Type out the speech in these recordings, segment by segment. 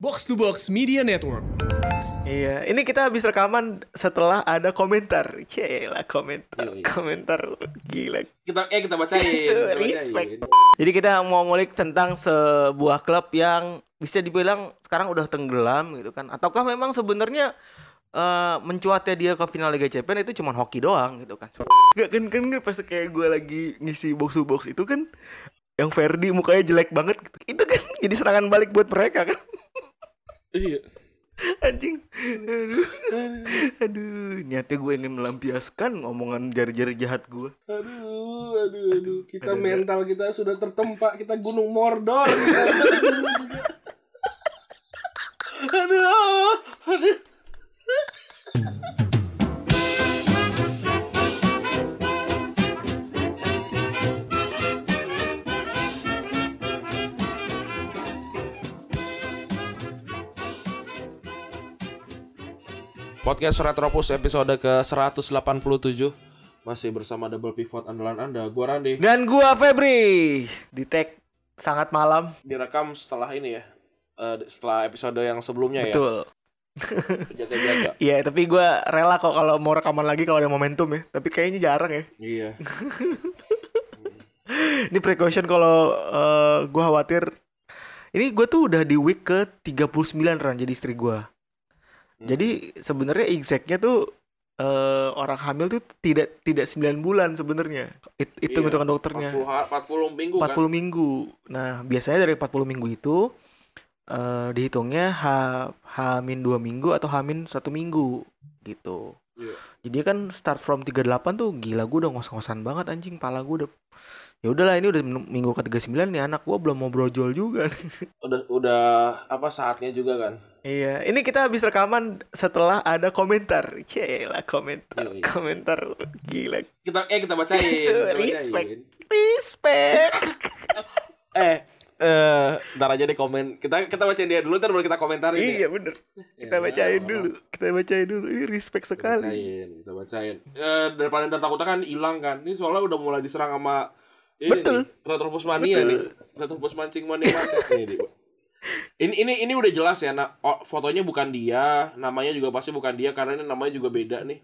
Box to Box Media Network. Iya, ini kita habis rekaman setelah ada komentar. Cila komentar, Yoi. komentar gila. Kita eh kita bacain. Itu kita respect. bacain. Jadi kita mau ngulik tentang sebuah klub yang bisa dibilang sekarang udah tenggelam gitu kan. Ataukah memang sebenarnya eh mencuatnya dia ke final Liga Champions itu cuma hoki doang gitu kan. Gak kan kan kan pas kayak gue lagi ngisi box to box itu kan yang Ferdi mukanya jelek banget gitu. Itu kan jadi serangan balik buat mereka kan. Iya. Anjing. Aduh. Aduh, niatnya gue ingin melampiaskan omongan jari-jari jahat gue. Aduh, aduh, aduh. Kita mental kita sudah tertempa. Kita Gunung Mordor. Kita. aduh, aduh. Podcast Retropus episode ke-187 Masih bersama Double Pivot andalan Anda Gua Randi Dan gua Febri di tag sangat malam. Direkam setelah ini ya eh, Setelah episode yang sebelumnya Betul. ya Jaga-jaga Iya, tapi gua rela kok kalau mau rekaman lagi kalau ada momentum ya. Tapi kayaknya jarang ya. Iya Ini precaution kalau eh, gua khawatir ini gue tuh udah di week ke 39 ran jadi istri gua. Jadi sebenarnya exactnya tuh eh, orang hamil tuh tidak tidak 9 bulan sebenarnya. It, hitung Iya, hitungan dokternya. 40, ha- 40 minggu 40 kan minggu. Nah, biasanya dari 40 minggu itu eh dihitungnya H H-2 minggu atau H-1 minggu gitu. Iya. Jadi kan start from 38 tuh gila gue udah ngos-ngosan banget anjing. Pala gue udah ya udahlah ini udah minggu ke 39 nih anak gue belum mau brojol juga. Udah udah apa saatnya juga kan? Iya. Ini kita habis rekaman setelah ada komentar. Cila komentar Yoi. komentar. Gila. Kita eh kita bacain. Kita respect. Bacain. respect. Eh eh ntar aja deh komen kita kita bacain dia dulu ntar baru kita komentarin ya. iya bener kita Ya, bacain dulu kita bacain dulu ini respect Kita sekali bacain, kita bacain. Eh, daripada ntar takutnya kan hilang kan. Ini soalnya udah mulai diserang sama ini Betul. nih, Retropus mania Betul. nih. Retropus mancing mania nih. Ini ini ini udah jelas ya. Nah, oh, fotonya bukan dia, namanya juga pasti bukan dia karena ini namanya juga beda nih.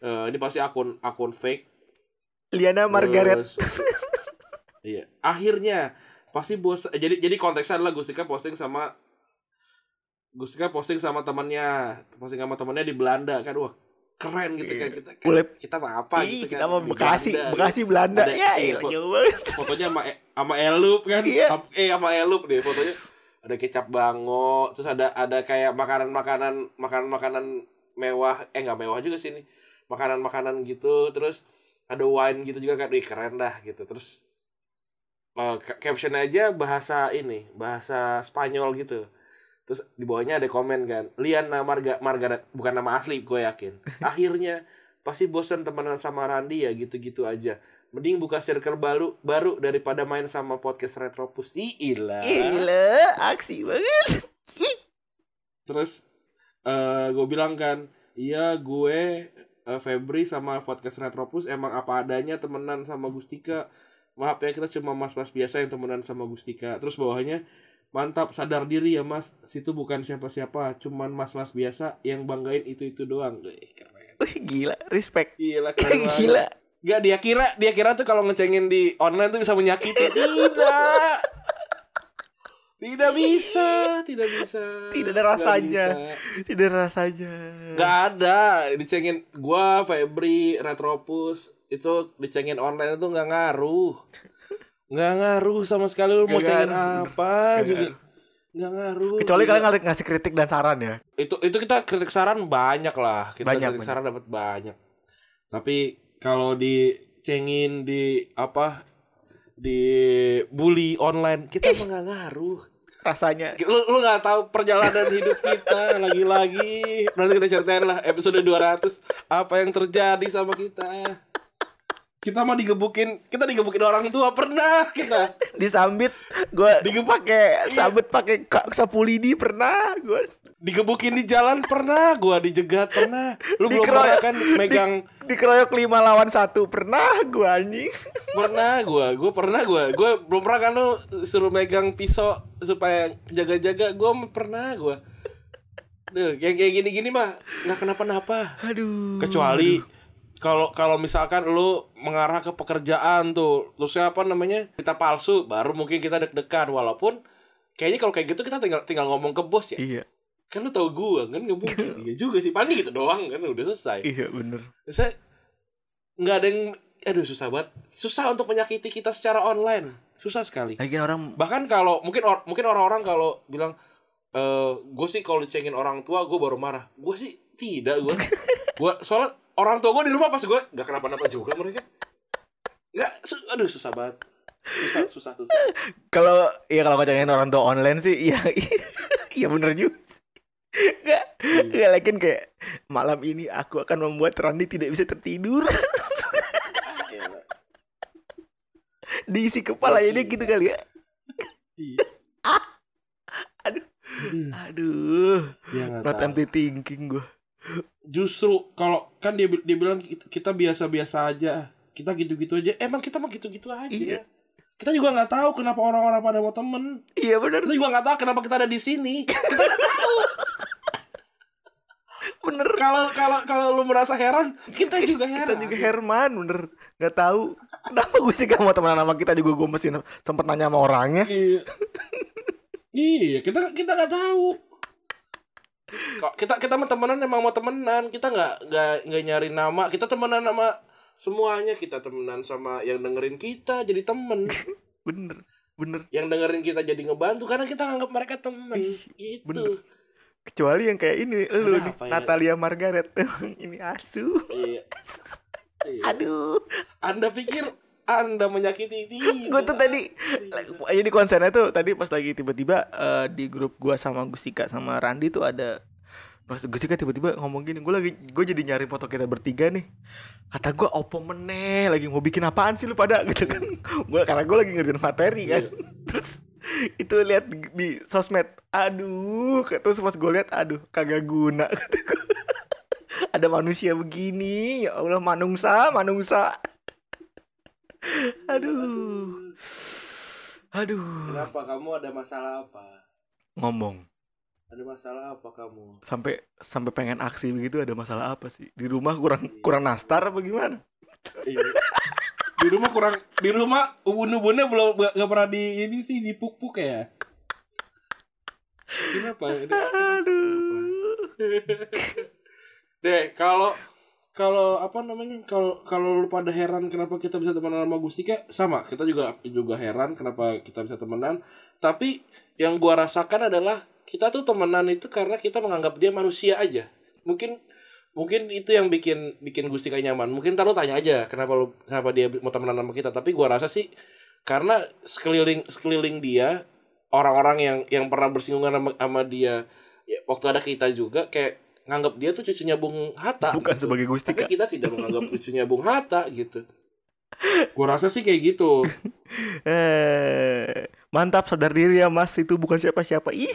Eh, ini pasti akun akun fake. Liana Margaret Terus- iya. Akhirnya pasti bos eh, jadi jadi konteksnya adalah Gustika posting sama Gustika posting sama temannya, posting sama temannya di Belanda kan. Wah, keren gitu kan kita. Kan, Boleh- kita mah apa Ih, gitu kita kan. mau di Bekasi Belanda. Bekasi Belanda Ada- ya iya, iya, fo- jauh banget Fotonya sama E- sama Elup kan. Iya. Eh sama Elup deh fotonya. Ada kecap bango, terus ada ada kayak makanan-makanan makanan-makanan mewah, eh nggak mewah juga sih ini. Makanan-makanan gitu, terus ada wine gitu juga kan. Wih, keren dah gitu. Terus ca- caption aja bahasa ini, bahasa Spanyol gitu. Terus di bawahnya ada komen kan, Liana Marga Margaret bukan nama asli gue yakin. Akhirnya pasti bosan temenan sama Randi ya gitu-gitu aja. Mending buka circle baru baru daripada main sama podcast Retropus. Ih, ilah. gila aksi banget Terus eh gue bilang kan, iya gue eh, Febri sama podcast Retropus emang apa adanya temenan sama Gustika. Maaf ya kita cuma mas-mas biasa yang temenan sama Gustika. Terus bawahnya mantap sadar diri ya mas, situ bukan siapa-siapa, cuman mas-mas biasa yang banggain itu-itu doang. Wih, keren. Wih, gila respect Gila keren gila Gak dia kira dia kira tuh kalau ngecengin di online tuh bisa menyakiti. Tidak. Tidak bisa, tidak bisa. Tidak ada rasanya. bisa. tidak rasanya Gak ada dicengin gua Febri Retropus itu dicengin online itu nggak ngaruh. Nggak ngaruh sama sekali lu mau cengin apa juga nggak ngaruh kecuali Gila. kalian ngasih- ngasih kritik dan saran ya. Itu itu kita kritik saran banyak lah. Kita Banyak, kritik banyak. saran dapat banyak. Tapi kalau dicengin di apa di bully online kita mah nggak ngaruh. Rasanya. Lu lu nggak tahu perjalanan hidup kita lagi-lagi. Nanti kita ceritain lah episode 200 apa yang terjadi sama kita kita mah digebukin kita digebukin orang tua pernah kita disambit gue Digebuk. pakai sambit pakai ka- sapu lidi pernah gue Digebukin di jalan pernah, gua dijegat pernah. Lu belum pernah kan megang Dikeroyok lima lawan satu pernah gua anjing. pernah gua, gua pernah gua. Gua belum pernah kan lu suruh megang pisau supaya jaga-jaga, gua mah pernah gua. Duh, yang kayak gini-gini mah nggak kenapa-napa. Aduh. Kecuali kalau kalau misalkan lu mengarah ke pekerjaan tuh, terus apa namanya? Kita palsu, baru mungkin kita deg-degan walaupun kayaknya kalau kayak gitu kita tinggal tinggal ngomong ke bos ya. Iya, Kan lu tau gua kan nggak mungkin. iya juga sih, paling gitu doang kan udah selesai. iya bener. Saya nggak ada yang aduh susah banget. Susah untuk menyakiti kita secara online. Susah sekali. Lagi orang Bahkan kalau mungkin or- mungkin orang-orang kalau bilang eh gue sih kalau dicengin orang tua gue baru marah. Gue sih tidak gue. gue soalnya orang tua gue di rumah pas gue nggak kenapa-napa juga mereka. Nggak, su- aduh susah banget. Susah, susah, susah. kalau ya kalau ngecengin orang tua online sih iya iya bener juga sih. Enggak, enggak lagi kayak malam ini aku akan membuat Randy tidak bisa tertidur. Ah. Diisi kepalanya dia gitu kali ya. Iya. Aduh. Aduh. Dia nggak Not tahu. empty thinking gua. Justru kalau kan dia dia bilang kita- kita biasa-biasa aja. Kita gitu-gitu aja. Emang kita mah gitu-gitu aja. Iya. Kita juga nggak tahu kenapa orang-orang pada mau temen. Iya bener Kita juga nggak tahu kenapa kita ada di sini. bener. Kalau kalau kalau lu merasa heran, kita juga heran. Kita juga Herman bener nggak tahu kenapa gue sih gak mau temenan sama kita juga gue mesti sempet nanya sama orangnya. Iya. iya, kita kita nggak tahu. Kok kita kita mau temenan emang mau temenan, kita nggak nggak nggak nyari nama, kita temenan sama semuanya, kita temenan sama yang dengerin kita jadi temen, Bener bener. yang dengerin kita jadi ngebantu karena kita nganggap mereka temen. Gitu. bener. Kecuali yang kayak ini lu nih ya? Natalia Margaret ini asu. Iya. Iya. Aduh. Anda pikir Anda menyakiti dia? gue tuh tadi jadi konsernya tuh tadi pas lagi tiba-tiba eh, di grup gua sama Gustika sama Randi tuh ada Mas Gustika tiba-tiba ngomong gini gue lagi gue jadi nyari foto kita bertiga nih. Kata gue opo meneh lagi mau bikin apaan sih lu pada? Gitu kan. Gue karena gue lagi ngerjain materi kan. Terus itu lihat di, di sosmed aduh terus pas gue lihat aduh kagak guna ada manusia begini ya Allah manungsa manungsa aduh aduh Kenapa kamu ada masalah apa? ngomong Ada masalah apa kamu? sampai sampai pengen aksi begitu ada masalah apa sih di rumah kurang kurang nastar apa gimana Iya. di rumah kurang di rumah ubun-ubunnya belum gak, gak pernah di ini sih dipuk-puk ya. Kenapa? aduh Deh, kalau kalau apa namanya? Kalau kalau lu pada heran kenapa kita bisa temenan sama Gustika, sama. Kita juga juga heran kenapa kita bisa temenan. Tapi yang gua rasakan adalah kita tuh temenan itu karena kita menganggap dia manusia aja. Mungkin mungkin itu yang bikin bikin Gustika nyaman. Mungkin ntar lu tanya aja kenapa lu kenapa dia mau temenan sama kita. Tapi gua rasa sih karena sekeliling sekeliling dia orang-orang yang yang pernah bersinggungan sama, sama dia ya, waktu ada kita juga kayak nganggap dia tuh cucunya Bung Hatta bukan gitu. sebagai tapi Gustika kita tidak menganggap cucunya Bung Hatta gitu. Gua rasa sih kayak gitu. Eh mantap sadar diri ya mas. Itu bukan siapa-siapa. Ih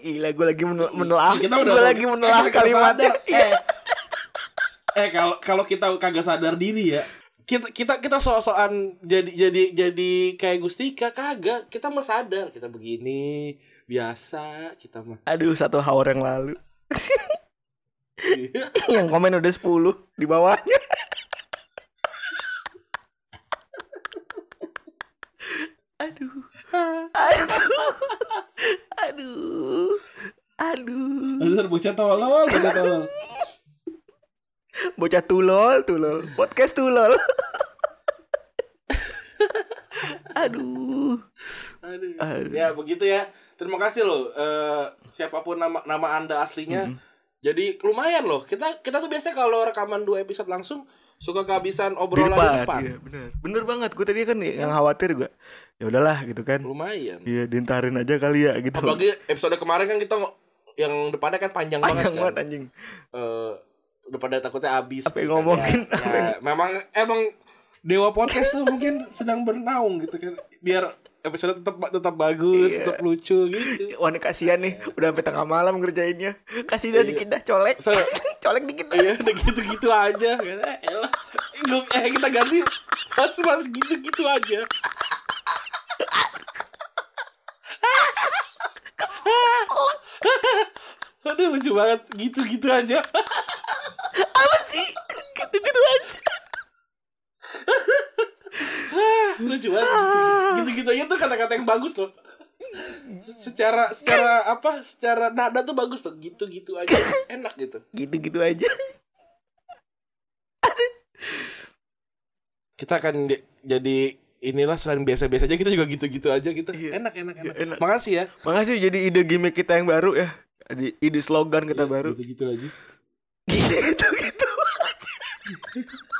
gila gue lagi menel- menelah kita udah gue lagi menelah eh, kalimatnya. eh. Eh kalau kalau kita kagak sadar diri ya kita kita kita so-soan jadi jadi jadi kayak Gustika kagak. Kita mah sadar kita begini biasa kita mah. Aduh satu hour yang lalu yang komen udah 10 di bawahnya aduh aduh aduh aduh Dasar bocah tolol, bocah tolol. bocah tulol tulol podcast tulol aduh Aduh. Aduh. Ya begitu ya. Terima kasih loh eh, siapa pun nama nama Anda aslinya. Jadi lumayan loh. Kita kita tuh biasanya kalau rekaman dua episode langsung suka kehabisan di obrolan di depan, depan. Iya, bener bener banget gue tadi kan yang khawatir gue ya udahlah gitu kan Lumayan. iya dintarin aja kali ya gitu Apalagi episode kemarin kan kita yang depannya kan panjang, panjang banget banget kan. anjing Eh, udah pada takutnya habis. Apa yang gitu kan. ngomongin? Ya, ya, memang emang Dewa Podcast tuh mungkin sedang bernaung gitu kan. Biar episode tetap tetap bagus, Iya. tetap lucu gitu. Wah kasihan nih Udah sampai tengah malam ngerjainnya Kasih dah Iya. dikit dah colek So- Colek dikit dah Iya, udah gitu-gitu aja. Elah. Eh kita ganti mas gitu-gitu aja. Aduh lucu banget gitu-gitu aja. Apa sih Gitu-gitu aja lucu banget gitu-gitu. aja tuh kata-kata yang bagus loh. Secara secara apa? Secara nada tuh bagus tuh. Gitu-gitu aja. Enak gitu. Gitu-gitu aja Kita akan di- jadi inilah selain biasa-biasa aja kita juga gitu-gitu aja gitu. Iya. Enak enak enak. enak. Makasih ya. Makasih jadi ide gimmick kita yang baru ya Di- Ide slogan kita baru Gitu-gitu aja. Gitu-gitu Aduh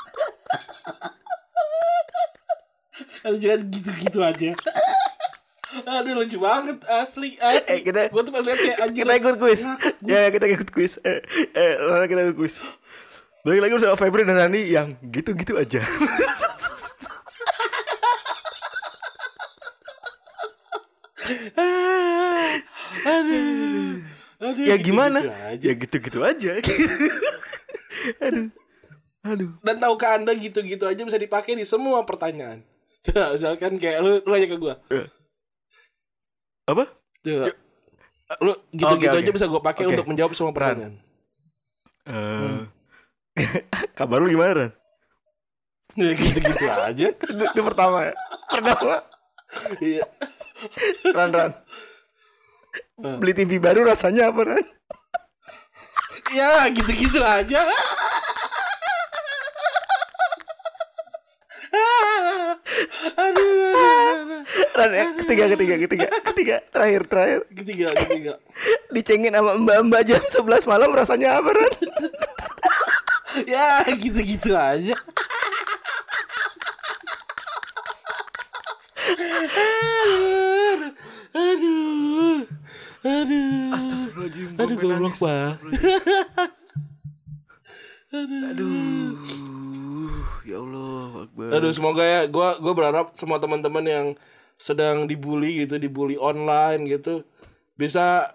jangan gitu-gitu aja. Aduh lucu banget asli asli. Eh, kita- gua tuh pas lihat kayak anjir. Kita ikut kuis Ngakak gua. Ya kita ikut kuis Eh, eh Rana kita ikut kuis Balik lagi bersama Febri dan Rani yang gitu-gitu aja Aduh. Aduh. Ya gimana? aja. Ya gitu-gitu aja Aduh Aduh Dan tahukah Anda gitu-gitu aja bisa dipakai di semua pertanyaan. Misalkan kayak lu, lu nanya ke gua. Eh. Apa? Coba. Lu gitu-gitu Oke, aja bisa gua pakai Oke. untuk menjawab semua pertanyaan. Eh, Kabar lu gimana Ran? Ya gitu-gitu aja. Itu, itu pertama ya Pertama Iya. Ran Ran Beli TV baru rasanya apa Ran? Ya gitu-gitu aja. Aduh, aduh, aduh. Ya ketiga ketiga ketiga Ketiga terakhir terakhir Ketiga, ketiga. Dicengin sama mbak-mbak jam 11 malam rasanya apa Ran? Ya gitu-gitu aja. Aduh, aduh, aduh. Aduh goblok banget. Aduh. Ya Allah Akbar. Aduh semoga ya. Gua gua berharap semua teman-teman yang sedang dibully gitu, dibully online gitu bisa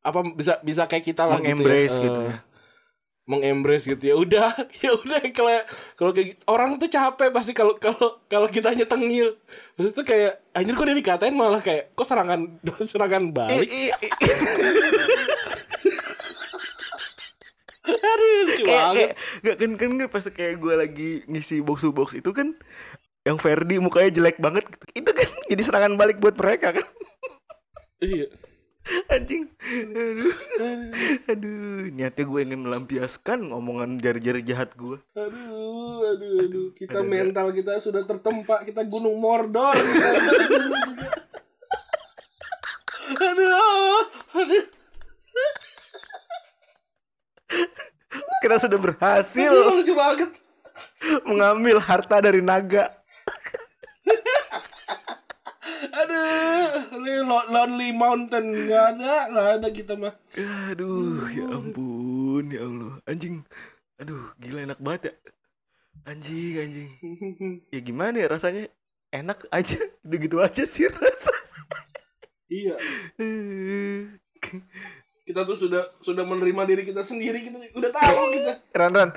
apa bisa bisa kayak kita lah Mengembrace gitu ya. gitu Eh, ya. mengembrace gitu. Ya udah ya udah kalau kalau kayak gitu, orang tuh capek pasti kalau kalau kalau kita hanya tengil. Terus tuh kayak anjir kok dia dikatain malah kayak kok serangan serangan balik? I- i- aduh lucu kayak banget. kayak gak kan kan pas kayak gue lagi ngisi box to box itu kan yang Ferdi mukanya jelek banget gitu. itu kan jadi serangan balik buat mereka kan. Iya. Anjing. Aduh. Aduh niatnya gue ingin melampiaskan omongan jari-jari jahat gue aduh aduh aduh. Kita mental kita sudah tertempa. Kita gunung mordor. Kita. aduh aduh kita sudah berhasil. Lucu banget. Mengambil harta dari naga. Aduh lonely mountain. Nggak ada nggak ada kita mah. Aduh ya ampun ya Allah. Anjing. Aduh gila enak banget ya. Anjing anjing. Ya gimana ya rasanya? Enak aja. Gitu aja sih rasa iya kita tuh sudah sudah menerima diri kita sendiri kita udah tahu kita. Ran Ran.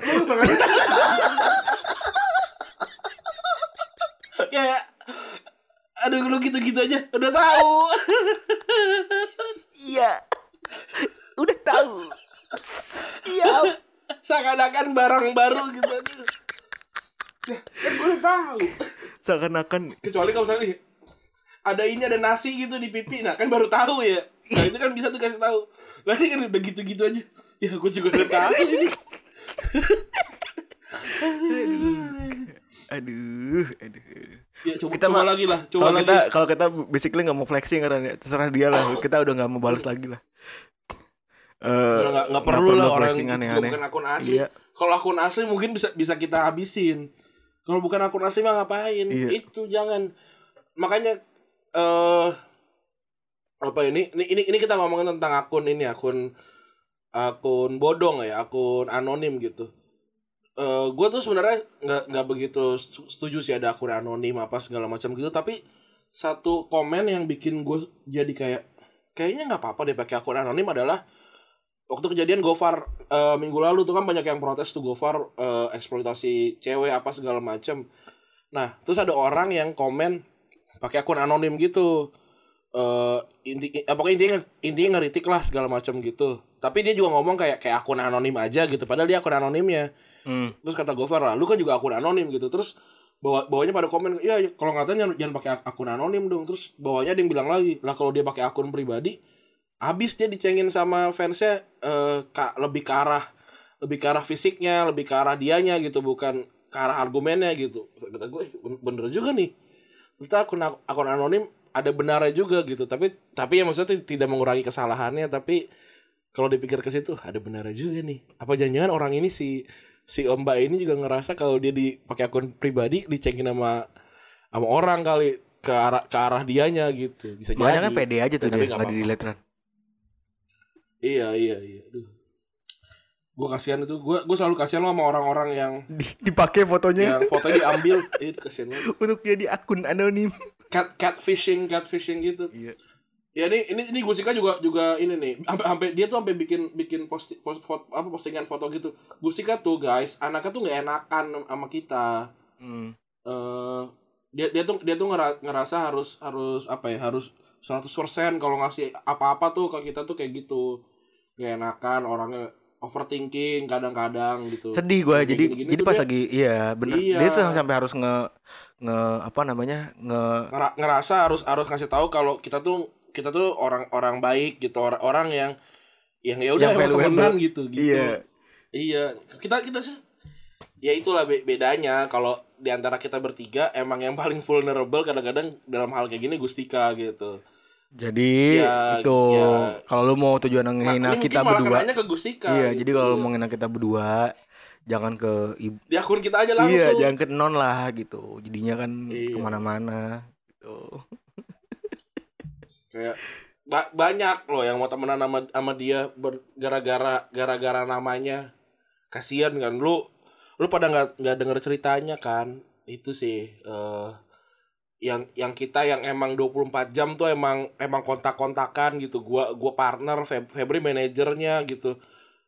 Kayak aduh lu gitu-gitu aja udah tahu. Iya. Udah tahu. Iya. Seakan-akan barang baru gitu. Ya, kan gue udah tahu. Seakan-akan kecuali kalau misalnya ada ini ada nasi gitu di pipi. Nah kan baru tahu ya nah itu kan bisa tuh kasih tahu. Lah ini kan udah gitu-gitu aja. Ya gue juga udah tahu ini. Aduh aduh ya coba Kita coba lagi lah coba kalau lagi. kita kalau kita basically nggak mau flexing kan ya terserah dia lah. Kita udah nggak mau balas lagi lah. Eh, Udah nggak nggak perlu lah orang yang itu aneh-aneh. bukan akun asli. Iya. kalau akun asli mungkin bisa bisa kita habisin. Kalau bukan akun asli mah ngapain? Iya. itu jangan. Makanya eh apa ini ini ini ini kita ngomongin tentang akun ini akun akun bodong ya akun anonim gitu eh gue tuh sebenarnya nggak nggak begitu setuju sih ada akun anonim apa segala macam gitu tapi satu komen yang bikin gue jadi kayak kayaknya nggak apa-apa deh pakai akun anonim adalah waktu kejadian Gofar eh, minggu lalu tuh kan banyak yang protes tuh Gofar eh, eksploitasi cewek apa segala macem. Nah, terus ada orang yang komen pakai akun anonim gitu. Eh inti eh, pokoknya intinya intinya ngeritik lah segala macam gitu. Tapi dia juga ngomong kayak kayak akun anonim aja gitu. Padahal dia akun anonimnya. Hmm. Terus kata Gofar lah, lu kan juga akun anonim gitu. Terus bawa bawanya pada komen, ya kalau ngatain jangan, jangan pakai ak- akun anonim dong. Terus bawahnya ada yang bilang lagi, lah kalau dia pakai akun pribadi, habis dia dicengin sama fansnya eh ka- lebih ke arah lebih ke arah fisiknya, lebih ke arah dianya gitu, bukan ke arah argumennya gitu. Kata gue, "Eh, ben- bener juga nih. Kita akun akun anonim ada benarnya juga gitu. Tapi tapi ya maksudnya tidak mengurangi kesalahannya, tapi kalau dipikir ke situ ada benarnya juga nih. Apa jangan-jangan orang ini si si Om Mbak ini juga ngerasa kalau dia dipakai akun pribadi dicengin sama sama orang kali ke arah ke arah dianya gitu. Bisa Makanya jadi. kan pede aja tuh Tapi dia nggak di. Iya iya iya. Aduh. Gue kasihan itu. Gue gue selalu kasihan lo sama orang-orang yang Di- dipakai fotonya yang fotonya diambil. Iya kasihan banget. untuk jadi akun anonim. Cat catfishing catfishing gitu. Iya. Ya ini ini ini Gusika juga juga ini nih. Sampai sampai dia tuh sampai bikin bikin post, post, foto, apa postingan foto gitu. Gusika tuh guys, anaknya tuh nggak enakan sama kita. Hmm. eh dia dia tuh dia tuh ngera- ngerasa harus harus apa ya harus 100% kalau ngasih apa-apa tuh ke kita tuh kayak gitu gak enakan orangnya overthinking kadang-kadang gitu Sedih gue jadi gini-gini jadi tuh pas dia lagi iya bener Iya. dia tuh sampai harus nge nge apa namanya nge ngera- ngerasa harus harus ngasih tahu kalau kita tuh kita tuh orang-orang baik gitu orang orang yang yang ya udah temenan gitu gitu Iya. iya kita kita sih ya itulah be- bedanya kalau di antara kita bertiga emang yang paling vulnerable kadang-kadang dalam hal kayak gini Gustika gitu jadi Ya, itu ya. kalau lu mau tujuan Nah, ngehina ini kita berdua iya gitu. jadi kalau lu mau ngehina kita berdua jangan ke ibu. Di akun kita aja langsung. Iya jangan ke non lah gitu. Jadinya kan Iya. ke mana-mana gitu. Kayak ba- banyak loh yang mau temenan sama sama dia gara-gara gara-gara namanya. Kasihan kan. Lu lu pada nggak nggak denger ceritanya kan? Itu sih eh yang yang kita yang emang 24 jam tuh emang emang kontak-kontakan gitu. Gua gua partner Feb- Febri manajernya gitu.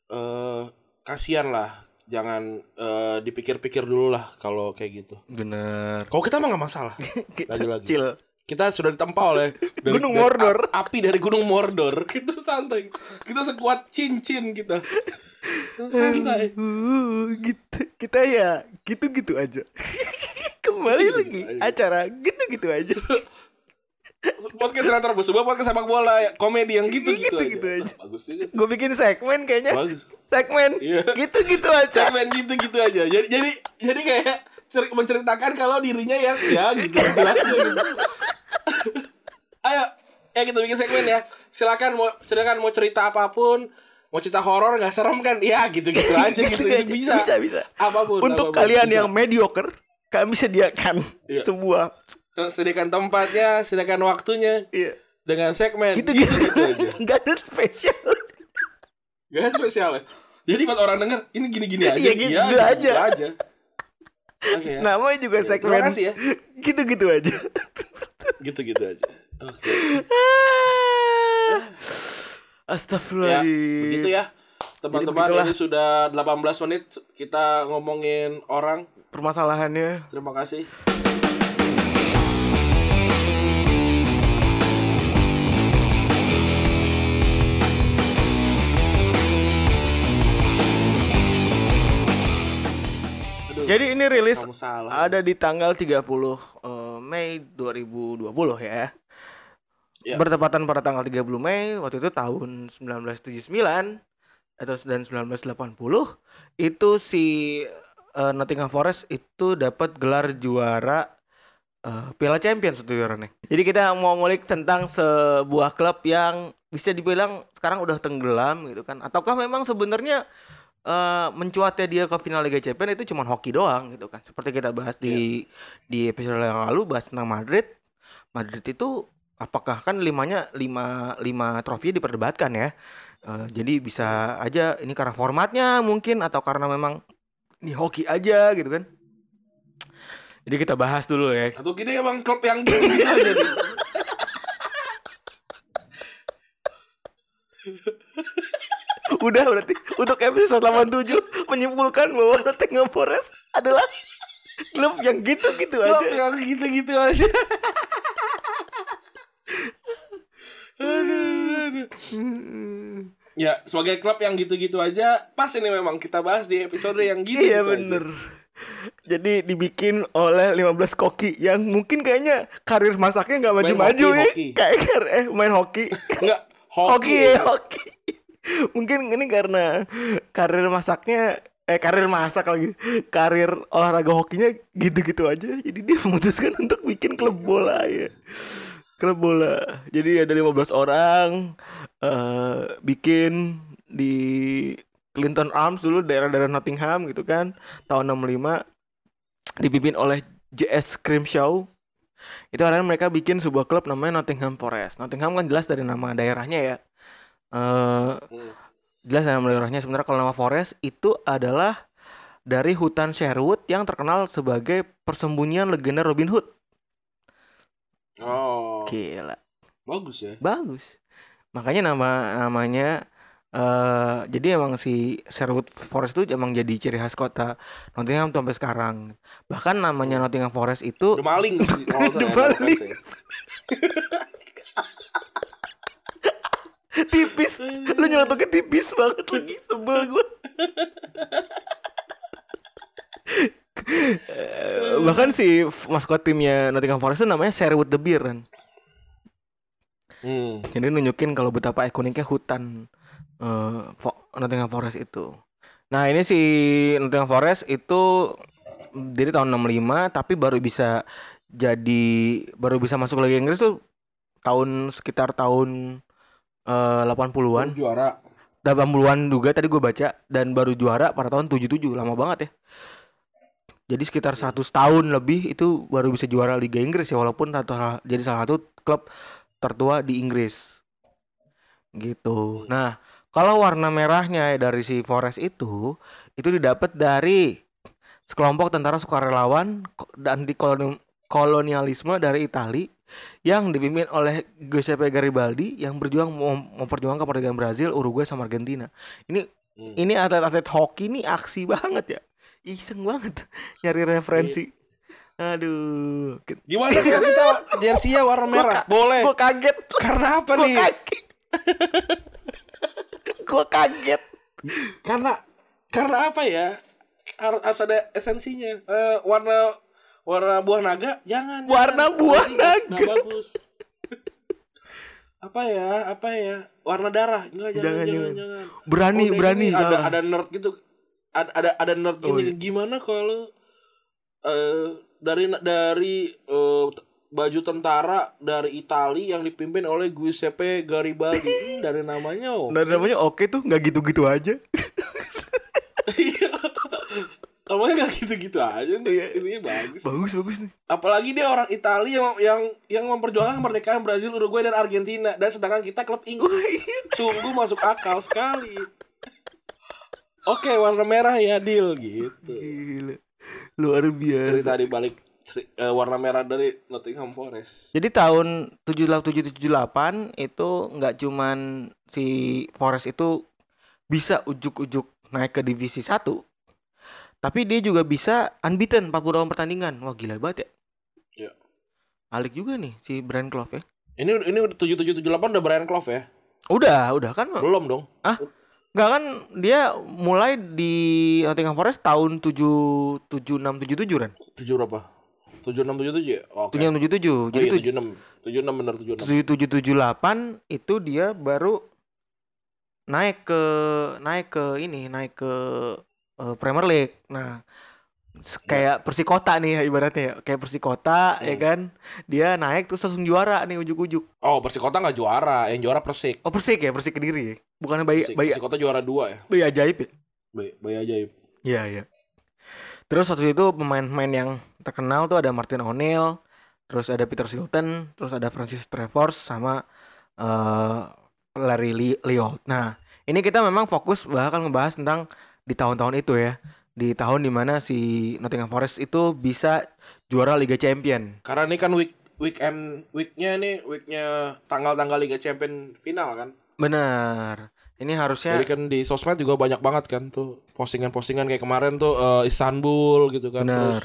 Eh kasihan lah jangan eh, dipikir-pikir dulu lah kalau kayak gitu. Bener. Kalau kita mah nggak masalah. Kita Lagi-lagi. kecil. Kita sudah ditempa oleh dari- Gunung dari Mordor. api dari Gunung Mordor. Kita santai. Kita sekuat cincin kita. Santai. Uh, gitu kita ya gitu-gitu aja. Kembali lagi aja. acara gitu-gitu aja podcast Senator Bus sebuah podcast sepak bola ya, komedi yang gitu gitu, Gitu-gitu aja. aja. Ah, bagus juga sih gue bikin segmen kayaknya bagus segmen Iya. gitu-gitu aja segmen gitu gitu aja jadi jadi jadi kayak ceri- menceritakan kalau dirinya yang ya gitu gitu aja gitu. ayo ya kita bikin segmen ya silakan mau silakan mau cerita apa pun mau cerita horor nggak serem kan ya gitu gitu aja gitu, aja. bisa bisa bisa apa pun untuk apa pun, kalian bisa. yang mediocre kami sediakan Iya. sebuah sediakan tempatnya sediakan waktunya. Iya. Dengan segmen. Gitu gitu, gitu, gitu aja. nggak ada spesial. Gak ada spesial ya? Jadi buat orang denger ini gini gini aja. Iya, gitu Iya, aja. aja. Oke ya. namanya juga Ya, segmen terima kasih ya. gitu-gitu aja. Gitu gitu aja. Oke. Ah. ya Astagfirullahaladzim begitu ya. Teman-teman ini sudah 18 menit kita ngomongin orang. Permasalahannya. Terima kasih Aduh, Jadi ini rilis salah ada di tanggal 30 eh, Mei 2020 ya. Ya. Bertepatan pada tanggal 30 Mei waktu itu tahun 1979 atau dan 1980 itu si eh, Nottingham Forest itu dapat gelar juara eh, Piala Champions itu juaranya. Jadi kita mau ngulik tentang sebuah klub yang bisa dibilang sekarang udah tenggelam gitu kan ataukah memang sebenarnya eh mencuatnya dia ke final Liga Champions itu cuma hoki doang gitu kan. Seperti kita bahas di di episode yang lalu bahas tentang Madrid. Madrid itu apakah kan limanya lima lima trofi diperdebatkan ya. Eh, jadi bisa aja ini karena formatnya mungkin atau karena memang ini hoki aja gitu kan. Jadi kita bahas dulu ya. Atau gini emang klub yang gitu-gitu aja. Udah berarti untuk episode 87 menyimpulkan bahwa Nottingham Forest adalah klub yang gitu-gitu Klub aja. yang gitu-gitu aja. aduh, aduh. Ya, sebagai klub yang gitu-gitu aja, pas ini memang kita bahas di episode yang gitu. Iya bener. Jadi dibikin oleh 15 koki yang mungkin kayaknya karir masaknya nggak maju-maju ya. Kayak eh main hoki. Enggak, hoki hoki. hoki. mungkin ini karena karir masaknya eh karir masak lagi. Karir olahraga hokinya gitu-gitu aja. Jadi dia memutuskan untuk bikin klub bola ya. Klub bola. Jadi ada 15 orang eh bikin di Clinton Arms dulu daerah-daerah Nottingham gitu kan tahun 65 dipimpin oleh JS Crimshaw itu akhirnya mereka bikin sebuah klub namanya Nottingham Forest Nottingham kan jelas dari nama daerahnya ya eh Hmm. jelas nama daerahnya sebenarnya kalau nama Forest itu adalah dari hutan Sherwood yang terkenal sebagai persembunyian legenda Robin Hood Oh, gila bagus ya. bagus makanya nama namanya eh jadi emang si Sherwood Forest itu emang jadi ciri khas kota Nottingham sampai sekarang bahkan namanya Nottingham Forest itu The Maling nggak The ya, Maling. tipis. Lu nyeletuknya tipis banget lagi sebel gue bahkan si maskot timnya Nottingham Forest itu namanya Sherwood the Bear kan Hmm. jadi nunjukin kalau betapa ikoniknya hutan Fo- Nottingham Forest itu. Nah ini si Nottingham Forest itu dari tahun 65 tapi baru bisa jadi baru bisa masuk Liga Inggris tuh tahun sekitar tahun eh, 80-an Juara. 80-an juga tadi gue baca dan baru juara pada tahun 77 lama banget ya. Jadi sekitar 100 tahun lebih itu baru bisa juara Liga Inggris ya walaupun satu- jadi salah satu klub tertua di Inggris. Gitu. Nah kalau warna merahnya dari si Forest itu itu didapat dari sekelompok tentara sukarelawan dan anti koloni- kolonialisme dari Itali yang dipimpin oleh Giuseppe Garibaldi yang berjuang mem- memperjuangkan kemerdekaan Brazil, Uruguay sama Argentina. Ini Hmm. ini atlet-atlet hoki nih aksi banget ya. Iseng banget nyari referensi. Aduh. Gimana kalau kita jersey-nya warna merah? Boleh. Gue kaget. Karena apa Gue nih? kaget. Gue kaget. Karena karena apa ya? Harus, ada esensinya. Eh, warna warna buah naga jangan. Warna jangan. buah Nanti nggak- nggak naga. bagus. apa ya? Apa ya? Warna darah. Enggak jangan Jangan, jangan jangan. jangan. Berani, Oh, berani. ini ada ada nerd gitu. Ada ada ada nerd Oh, gini. iya. Gimana kalau eh dari dari t- baju tentara dari Itali yang dipimpin oleh Giuseppe Garibaldi dari namanya oh. Nah, namanya oke tuh nggak gitu-gitu aja. Namanya gak gitu-gitu aja nih. Iya. Ininya bagus. Bagus bagus nih. Apalagi dia orang Italia yang yang yang memperjuangkan kemerdekaan Brazil, Uruguay dan Argentina dan sedangkan kita klub Inggris. Sungguh masuk akal sekali. Oke, warna merah ya, deal gitu. Gila. Luar biasa. Cerita di balik ceri- eh, warna merah dari Nottingham Forest. Jadi tahun 7778 itu nggak cuman si Forest itu bisa ujuk-ujuk naik ke divisi 1. Tapi dia juga bisa unbeaten 40 tahun pertandingan. Wah gila banget ya. Iya. Alik juga nih si Brian Clough ya. Ini ini udah 7778 udah Brian Clough ya? Udah, udah kan. Belum dong. Enggak kan dia mulai di Nottingham Forest tahun 7 7677 kan. 7 berapa? 7677 ya? Oke. 7677. Oh, Jadi iya, tuj- 76. 76 bener 76. 7778 itu dia baru naik ke naik ke ini naik ke eh, Premier League. Nah, s- kayak Persikota nih ya ibaratnya ya. Kayak Persikota ya Hmm. kan. Dia naik terus langsung juara nih ujuk-ujuk. Oh, Persikota nggak juara, yang juara Persik. Oh, Persik ya, Persik Kediri ya. Bukannya bayi Persik. bayi Persikota juara 2 ya. bayi ajaib ya. Bayi, bayi ajaib. Iya, iya. Terus waktu itu pemain-pemain yang terkenal tuh ada Martin O'Neill, terus ada Peter Shilton, terus ada Francis Trevor sama eh Larry Li- Liold. Nah, ini kita memang fokus bakal ngebahas tentang di tahun-tahun itu ya. di tahun di mana si Nottingham Forest itu bisa juara Liga Champion. Karena ini kan week weekend weeknya nih weeknya tanggal-tanggal Liga Champion final kan. Benar. Ini harusnya Jadi kan di sosmed juga banyak banget kan tuh postingan-postingan kayak kemarin tuh eh, Istanbul gitu kan Benar. terus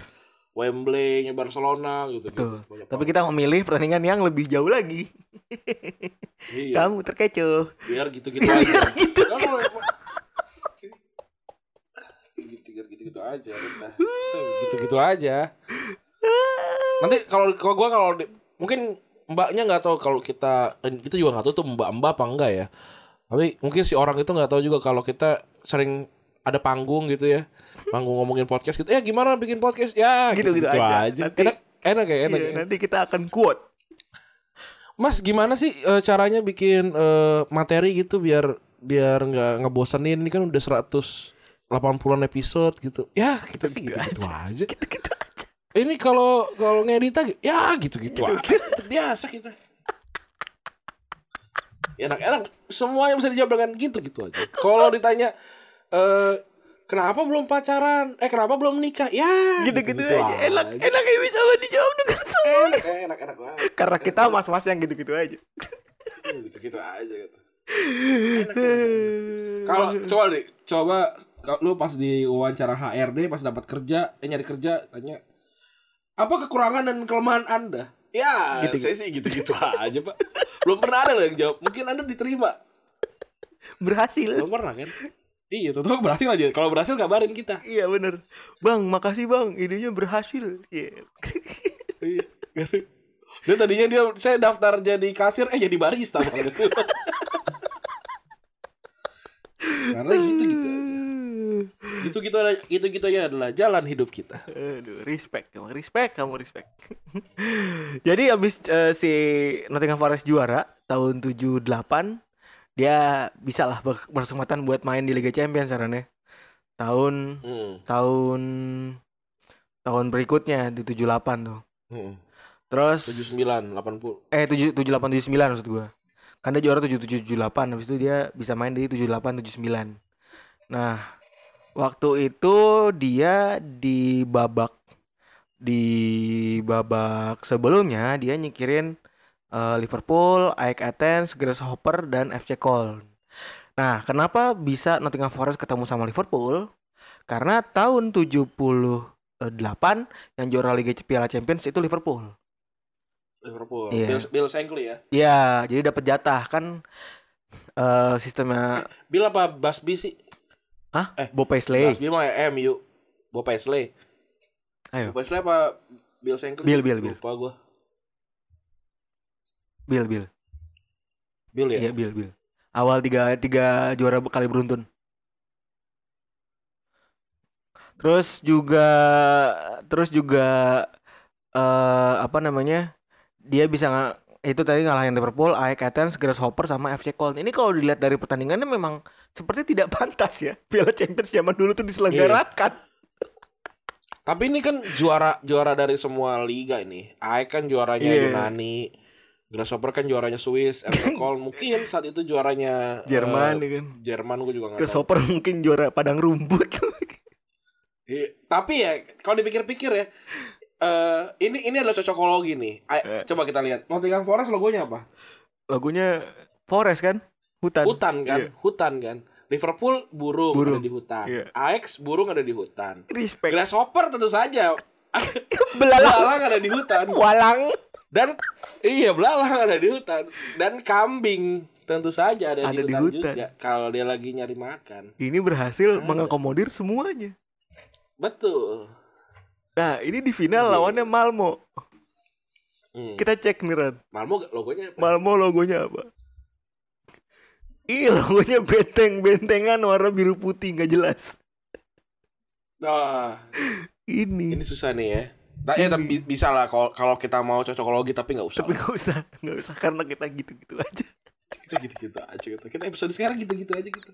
Wembley-nya Barcelona gitu. Tuh. Banyak Tapi banget. kita memilih pertandingan yang lebih jauh lagi. iya, Kamu terkecoh. biar gitu-gitu aja. Biar gitu. Kamu gitu gitu aja gitu-gitu aja. Nanti kalau kalau gua kalau mungkin mbaknya nggak tahu kalau kita kita juga nggak tahu tuh mbak mbak apa enggak ya. Tapi mungkin si orang itu nggak tahu juga kalau kita sering ada panggung gitu ya. Panggung ngomongin podcast gitu. Ya gimana bikin podcast? Ya Gitu-gitu gitu-gitu aja. aja. Nanti- Enak enak ya, enak. Iya, ya. nanti kita akan quote. Mas gimana sih eh, caranya bikin eh, materi gitu biar biar nggak ngebosenin ini kan udah 180-an episode gitu. Ya, kita sih Gitu-gitu gitu, aja. Gitu-gitu aja. Ini kalau kalau ngedit aja ya gitu-gitu aja. Biasa kita. Enak-enak semuanya bisa dijawab dengan gitu-gitu aja. Kalau ditanya eh kenapa belum pacaran? Eh kenapa belum nikah? Ya Gitu-gitu aja. Enak, enak ya bisa dijawab dengan semua. Enak, enak, enak banget. Karena kita mas-mas yang gitu-gitu aja. Gitu-gitu aja gitu. Kalau coba deh, coba lu pas di wawancara HRD pas dapat kerja, eh nyari kerja tanya apa kekurangan dan kelemahan Anda? Ya, Gitu, saya sih gitu-gitu aja, Pak. Belum pernah ada yang jawab. Mungkin Anda diterima. Berhasil. Belum pernah kan? Iya, tuh berhasil aja. Kalau berhasil kabarin kita. Iya bener Bang makasih bang Idenya berhasil Iya Iya. Dia tadinya dia saya daftar jadi kasir eh jadi barista. Karena gitu-gitu aja. Gitu-gitu aja, gitu-gitu aja adalah jalan hidup kita. Aduh, respect kamu, respect kamu, respect. Jadi abis eh, si Nottingham Forest juara tahun 78 dia bisa lah ber- berkesempatan buat main di Liga Champions caranya. Tahun Hmm. tahun tahun berikutnya di 78 tuh. Hmm. Terus 79, 80. eh 7 78 79 maksud gua. Kan dia juara 77 78 habis itu dia bisa main di 78 79. Nah, waktu itu dia di babak di babak sebelumnya dia nyikirin eh, Liverpool, AEK Athens, Grasshopper dan FC Köln. Nah, kenapa bisa Nottingham Forest ketemu sama Liverpool? Karena tahun 78 yang juara Liga Piala Champions itu Liverpool. Liverpool. Iya. Bill, Bill Shankly ya. Iya, jadi dapat jatah kan eh sistemnya Bill apa Basby sih? Hah? Eh, Bob Paisley. Basby mah ya MU. Bob Paisley. Ayo. Bob Paisley apa Bill Shankly? Bill, Bill, Bill. Lupa gua. Bill, Bill. Bill ya? Iya, Bill, Bill. Awal tiga tiga juara kali beruntun. Terus juga terus juga eh apa namanya? Dia bisa nga- itu tadi ngalahin Liverpool, AEK Athens, Grasshopper sama FC Köln. Ini kalau dilihat dari pertandingannya memang seperti tidak pantas ya. Piala Champions zaman dulu tuh diselenggarakan. Tapi ini kan juara juara dari semua liga ini. AEK kan juaranya Iya. Yunani. Grasshopper kan juaranya Swiss, FC Köln mungkin saat itu juaranya Jerman eh, ya kan. Jerman gue juga nggak tahu. Grasshopper mungkin juara padang rumput. Iya, Tapi ya kalau dipikir-pikir ya eh ini ini adalah cocokologi nih. Ay- Eh. Coba kita lihat. Nottingham Forest logonya apa? Lagunya Forest kan? Hutan. Hutan kan? Iya. Hutan kan? Liverpool burung, Burung. ada di hutan. Iya. Ajax burung ada di hutan. Respect. Grasshopper tentu saja. Belalang. Belalang ada di hutan. Walang. Dan iya belalang ada di hutan. Dan kambing tentu saja ada, Ada di, di hutan hutan. juga. Kalau dia lagi nyari makan. Ini berhasil mengakomodir semuanya. Betul. Nah, ini di final lawannya Malmo. Hmm. Kita cek nih Ran. Malmo logonya apa? Malmo logonya apa? Ini logonya benteng-bentengan warna biru putih nggak jelas. Ah, Ini. ini susah nih ya. Nah, ya tapi bi- bisa lah kalau kalau kita mau cocokologi tapi nggak usah. Tapi nggak usah, nggak usah karena kita gitu-gitu aja. kita gitu-gitu aja kita. Kita episode sekarang gitu-gitu aja kita.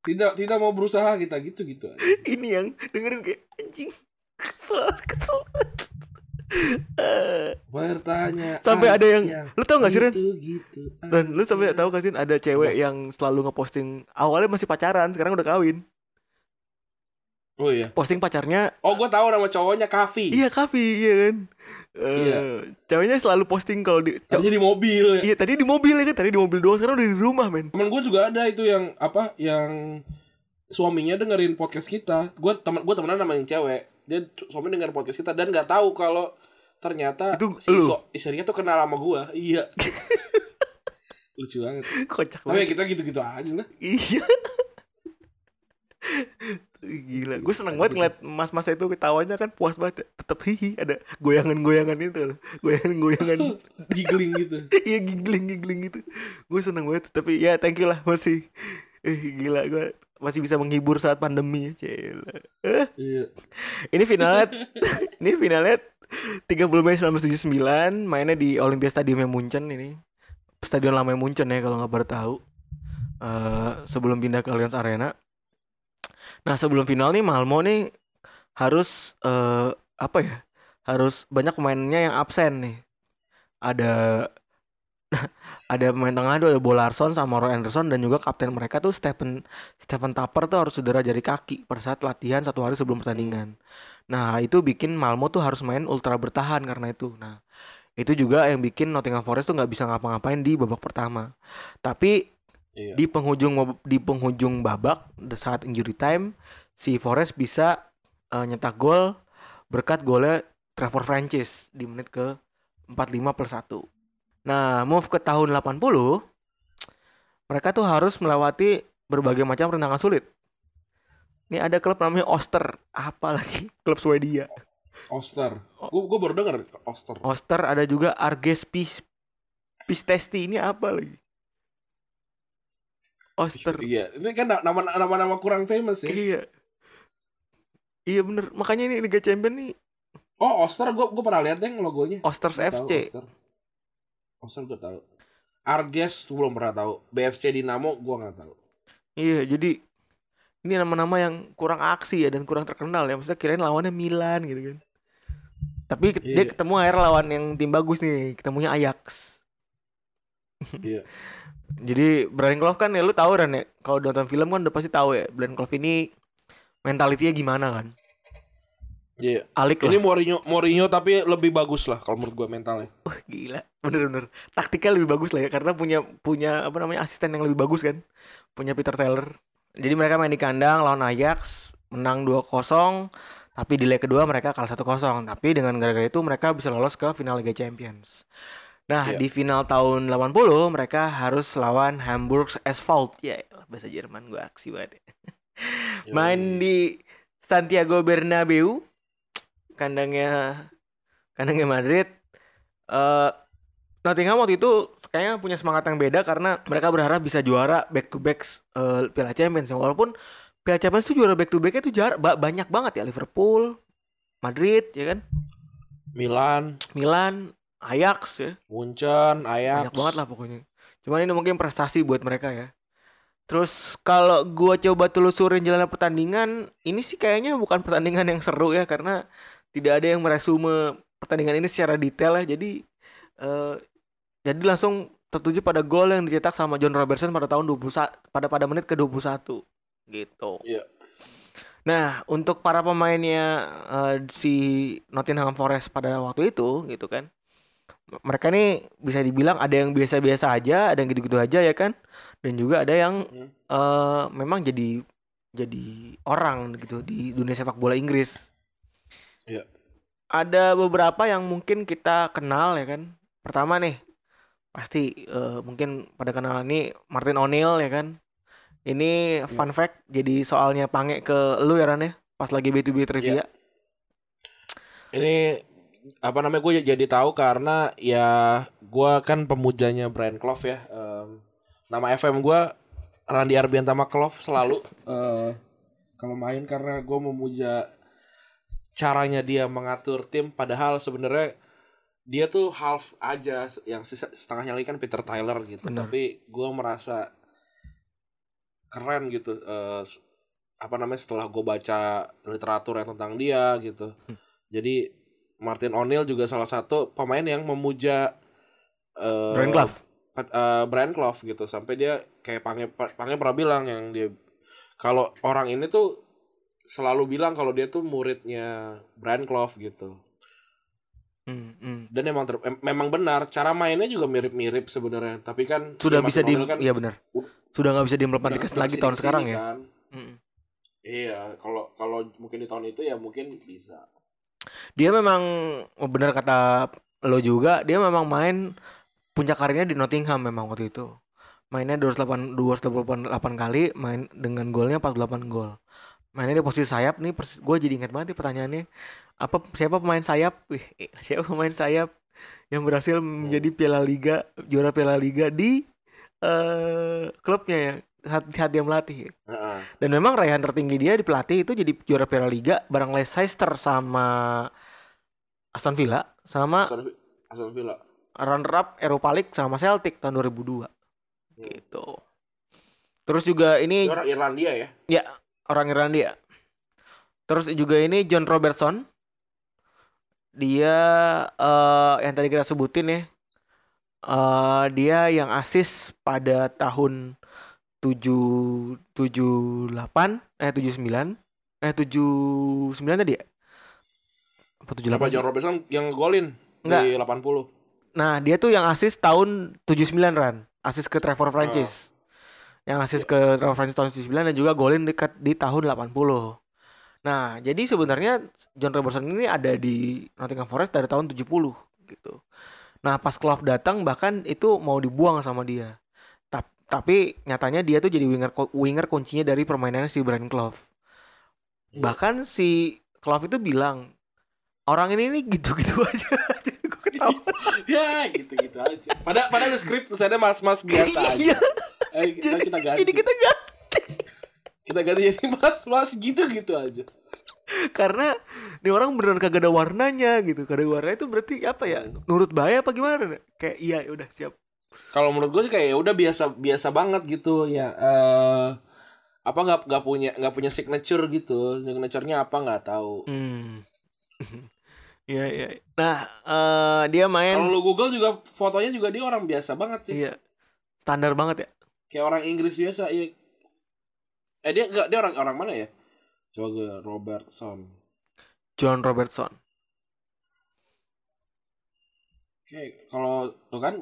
Tidak tidak mau berusaha kita gitu-gitu aja. Ini yang dengerin kayak anjing. Kesel, kesel. Bertanya. Sampai ada yang- lu tau nggak sih, Ren? Gitu-gitu. Dan lu sampai tahu gak sih ada cewek yang selalu ngeposting awalnya masih pacaran, sekarang udah kawin. Oh iya. posting pacarnya Oh gue tahu nama cowoknya Kavi. iya Kavi iya kan Eh, Iya. ceweknya selalu posting kalau di Tadinya di mobil. iya tadi di mobil ya kan tadi di mobil doang sekarang udah di rumah men Temen gue juga ada itu yang apa yang suaminya dengerin podcast kita. Gue temen gue temenan sama yang cewek. Dia suami dengerin podcast kita dan nggak tahu kalau ternyata Itu si lu? istrinya tuh kenal sama gue. Iya. Lucu banget. kocak Tapi ya banget kita gitu-gitu aja lah. iya gila gue seneng banget ngeliat mas-mas itu ketawanya kan puas banget tetep hihi ada goyangan-goyangan itu loh. goyangan-goyangan Giggling gitu. iya giggling giggling gitu gue seneng banget tapi ya thank you lah masih eh gila gue masih bisa menghibur saat pandemi ya eh, Iya. ini finalnya ini finalnya 30 Mei 1979 mainnya di Olympia Stadium Munchen ini. Stadion lama Munchen ya kalau nggak baru tahu. Eh, sebelum pindah ke Allianz Arena. Nah sebelum final nih Malmo nih harus eh, apa ya harus banyak pemainnya yang absen nih. Ada ada pemain tengah tuh ada Bolarson sama Roy Anderson dan juga kapten mereka tuh Stephen Stephen Tapper tuh harus cedera jari kaki pada saat latihan satu hari sebelum pertandingan. Nah itu bikin Malmo tuh harus main ultra bertahan karena itu. Nah itu juga yang bikin Nottingham Forest tuh nggak bisa ngapa-ngapain di babak pertama. Tapi Iya. di penghujung di penghujung babak saat injury time si Forest bisa eh, nyetak gol berkat golnya Trevor Francis di menit ke 45 plus 1. Nah, move ke tahun 80 mereka tuh harus melewati berbagai macam rintangan sulit. Ini ada klub namanya Oster, apa lagi? Klub Swedia. Oster. Gue gue baru denger Oster. Oster ada juga Arges Pis Pistesti ini apa lagi? Oster. Iya. Ini kan nama nama nama kurang famous ya. Iya. Iya bener, makanya ini Liga Champion nih Oh Oster gue gue pernah lihat deh logonya. Osters FC. Oster. Oster gue tahu. Arges gue belum pernah tahu. BFC Dinamo gue nggak tahu. Iya, jadi ini nama-nama yang kurang aksi ya dan kurang terkenal ya. Maksudnya kirain lawannya Milan gitu kan. Tapi ke- dia Iya. ketemu akhirnya lawan yang tim bagus nih, ketemunya Ajax. Iya. Jadi Brian Clough kan ya lu tahu kan ya, kalau nonton film kan udah pasti tahu ya, Brian Clough ini mentalitinya gimana kan. Iya. Alik Ini. Mourinho Mourinho tapi lebih bagus lah kalau menurut gue mentalnya. Wah, gila. Bener-bener. Taktiknya lebih bagus lah ya karena punya punya apa namanya asisten yang lebih bagus kan. Punya Peter Taylor. Jadi mereka main di kandang lawan Ajax, menang 2-0, tapi di leg kedua mereka kalah 1-0. Tapi dengan gara-gara itu mereka bisa lolos ke final Liga Champions. Nah, Iya. di final tahun 80 mereka harus lawan Hamburg Asphalt. Ya, bahasa Jerman gua aksi banget. ya. Main di Santiago Bernabeu. Kandangnya kandangnya Madrid. eh Nottingham waktu itu kayaknya punya semangat yang beda karena mereka berharap bisa juara back to back eh, Piala Champions. Walaupun Piala Champions itu juara back to back itu jar ba- banyak banget ya Liverpool, Madrid ya kan, Milan, Milan, Ajax ya. Munchen, Ajax. Banyak banget lah pokoknya. Cuman ini mungkin prestasi buat mereka ya. Terus kalau gua coba telusurin jalan pertandingan, ini sih kayaknya bukan pertandingan yang seru ya karena tidak ada yang meresume pertandingan ini secara detail ya. Jadi eh jadi langsung tertuju pada gol yang dicetak sama John Robertson pada tahun 21 pada pada menit ke-21 gitu. Iya. Nah, untuk para pemainnya eh, si Nottingham Forest pada waktu itu gitu kan. Mereka nih bisa dibilang ada yang biasa-biasa aja, ada yang gitu-gitu aja ya kan. Dan juga ada yang Hmm. eh, memang jadi jadi orang gitu di dunia sepak bola Inggris. Iya. Ada beberapa yang mungkin kita kenal ya kan. Pertama nih pasti eh, mungkin pada kenal ini Martin O'Neill ya kan. Ini fun fact jadi soalnya pange ke lu ya Ran ya pas lagi B2B trivia. Ini apa namanya gue jadi tahu karena ya gue kan pemujanya Brian Clough ya. Em, nama FM gue Randy Arbiantama Clough selalu eh, kalau main karena gue memuja caranya dia mengatur tim padahal sebenarnya dia tuh half aja yang sisa, setengahnya lagi kan Peter Tyler gitu Bener. tapi gue merasa keren gitu s- apa namanya setelah gue baca literatur yang tentang dia gitu jadi Martin O'Neill juga salah satu pemain yang memuja eh, Brian Clough. Pat- eh, Brian Clough gitu sampai dia kayak Pange Pange pernah bilang yang dia kalau orang ini tuh selalu bilang kalau dia tuh muridnya Brian Clough gitu. Hmm, hmm. Dan emang ter- em- memang benar cara mainnya juga mirip-mirip sebenarnya, tapi kan Sudah ya bisa di kan Iya benar. Sudah nggak bisa diimplementasikan udah lagi tahun sekarang ya. kan. Hmm. Iya, kalau kalau mungkin di tahun itu ya mungkin bisa. Dia memang oh, benar kata lo juga, dia memang main puncak karirnya di Nottingham memang waktu itu. Mainnya 208 288 kali, main dengan golnya 48 gol. Mainnya di posisi sayap nih, gue jadi ingat banget nih pertanyaannya. Apa siapa pemain sayap? Wih, eh, siapa pemain sayap yang berhasil menjadi Piala Liga, juara Piala Liga di eh klubnya ya saat, saat dia melatih. Heeh. Dan memang raihan tertinggi dia di pelatih itu jadi juara Piala Liga bareng Leicester sama Aston Villa sama Aston Aston Villa. runner up Europa League sama Celtic tahun 2002 Hmm. gitu. Terus juga ini orang Irlandia ya. ya orang Irlandia. Terus juga ini John Robertson. Dia eh yang tadi kita sebutin ya. eh dia yang asis pada tahun 7 78 eh 79 eh 79 tadi ya? Apa 78? Kenapa sih? John Robertson yang golin Enggak. di 80? Nah, dia tuh yang asis tahun 79 Ran. Asis ke Trevor Francis. Yang asis ke Trevor Francis tahun 79 dan juga golin dekat di tahun 80. Nah, jadi sebenarnya John Robertson ini ada di Nottingham Forest dari tahun 70 gitu. Nah, pas Clough datang bahkan itu mau dibuang sama dia. Tap- Tapi nyatanya dia tuh jadi winger winger kuncinya dari permainannya si Brian Clough. Iya. Bahkan si Clough itu bilang orang ini nih gitu-gitu aja. Jadi gue ketawa. ya gitu-gitu aja. Padahal padahal di skrip ada mas-mas biasa aja. Eh, kita, kita ganti. Jadi kita ganti Kita ganti jadi mas-mas gitu-gitu aja. karena ini orang beneran kagak ada warnanya gitu. Kagak ada warnanya itu berarti apa ya? Nurut bahaya apa gimana? Kayak iya udah siap. Kalau menurut gue sih kayak ya udah biasa biasa banget gitu ya. eh apa nggak nggak punya nggak punya signature gitu. Signaturenya apa nggak tahu. Hmm. Iya iya. Nah, eh dia main Kalau lu Google juga fotonya juga dia orang biasa banget sih. iya. Standar banget ya. Kayak orang Inggris biasa. Iya. Eh dia nggak dia orang orang mana ya? Coba gue Robertson. John Robertson. Kayak kalau tuh kan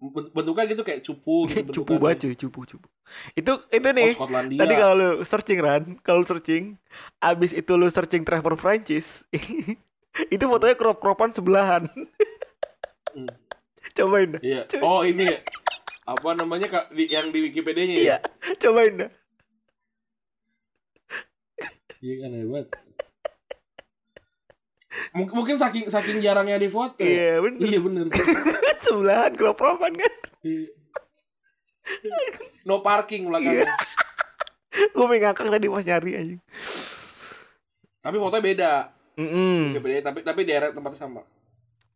ben- bentuknya gitu kayak cupu gitu cupu bentukannya. banget cuy, cupu cupu. Itu itu nih. Oh, Skotlandia. Tadi kalau lu searching Ran, kalau lu searching, abis itu lu searching Trevor Francis, itu fotonya crop-cropan sebelahan. Hmm. Cobain. Iya. Cuy. Oh ini ya. Apa namanya Kak, di, yang di Wikipedia-nya ya? Iya, cobain dah. Iya kan hebat. Mungkin, mungkin saking saking jarangnya di foto. ya? Iya, bener. Iya bener. sebelahan crop-cropan kan. Iya. no parking belakangnya. Gue pengen ngakak tadi pas nyari aja. Tapi fotonya beda. Mm Wikipedia tapi tapi daerah tempatnya sama.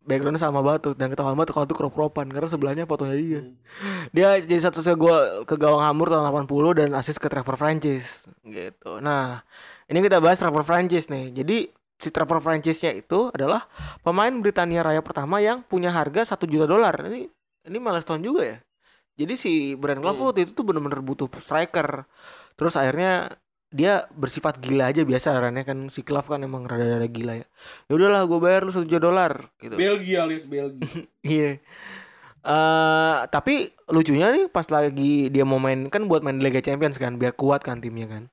Backgroundnya sama banget tuh dan ketahuan banget kalau tuh crop-cropan karena sebelahnya fotonya dia. Hmm. Dia jadi satu-satunya gol ke gawang Hamur tahun 80 dan asis ke Trevor Francis gitu. Nah, ini kita bahas Trevor Francis nih. Jadi si Trevor Francisnya itu adalah pemain Britania Raya pertama yang punya harga satu juta dolar. Ini ini milestone juga ya. Jadi si Brian Clough Hmm. itu tuh bener-bener butuh striker. Terus akhirnya dia bersifat gila aja biasa karena kan si Clough kan emang rada-rada gila ya. Ya udahlah gue bayar lu satu juta dolar gitu. Belgia alias Belgia. Iya. Eh tapi lucunya nih pas lagi dia mau main kan buat main Liga Champions kan biar kuat kan timnya kan.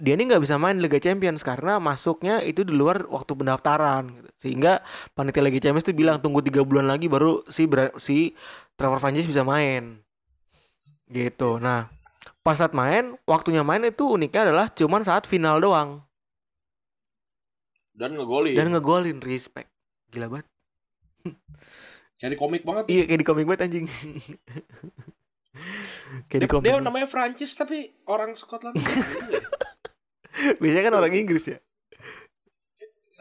Dia ini nggak bisa main Liga Champions karena masuknya itu di luar waktu pendaftaran gitu. Sehingga panitia Liga Champions tuh bilang tunggu tiga bulan lagi baru si si Trevor Francis bisa main. Gitu. Nah, pas saat main, waktunya main itu uniknya adalah cuman saat final doang Dan ngegolin. dan ngegolin respect. Gila banget. Kayak di komik banget. Iya kayak di komik banget anjing. kayak di Dia, komik. dia namanya Prancis tapi orang Scotland. Biasanya kan orang Inggris ya.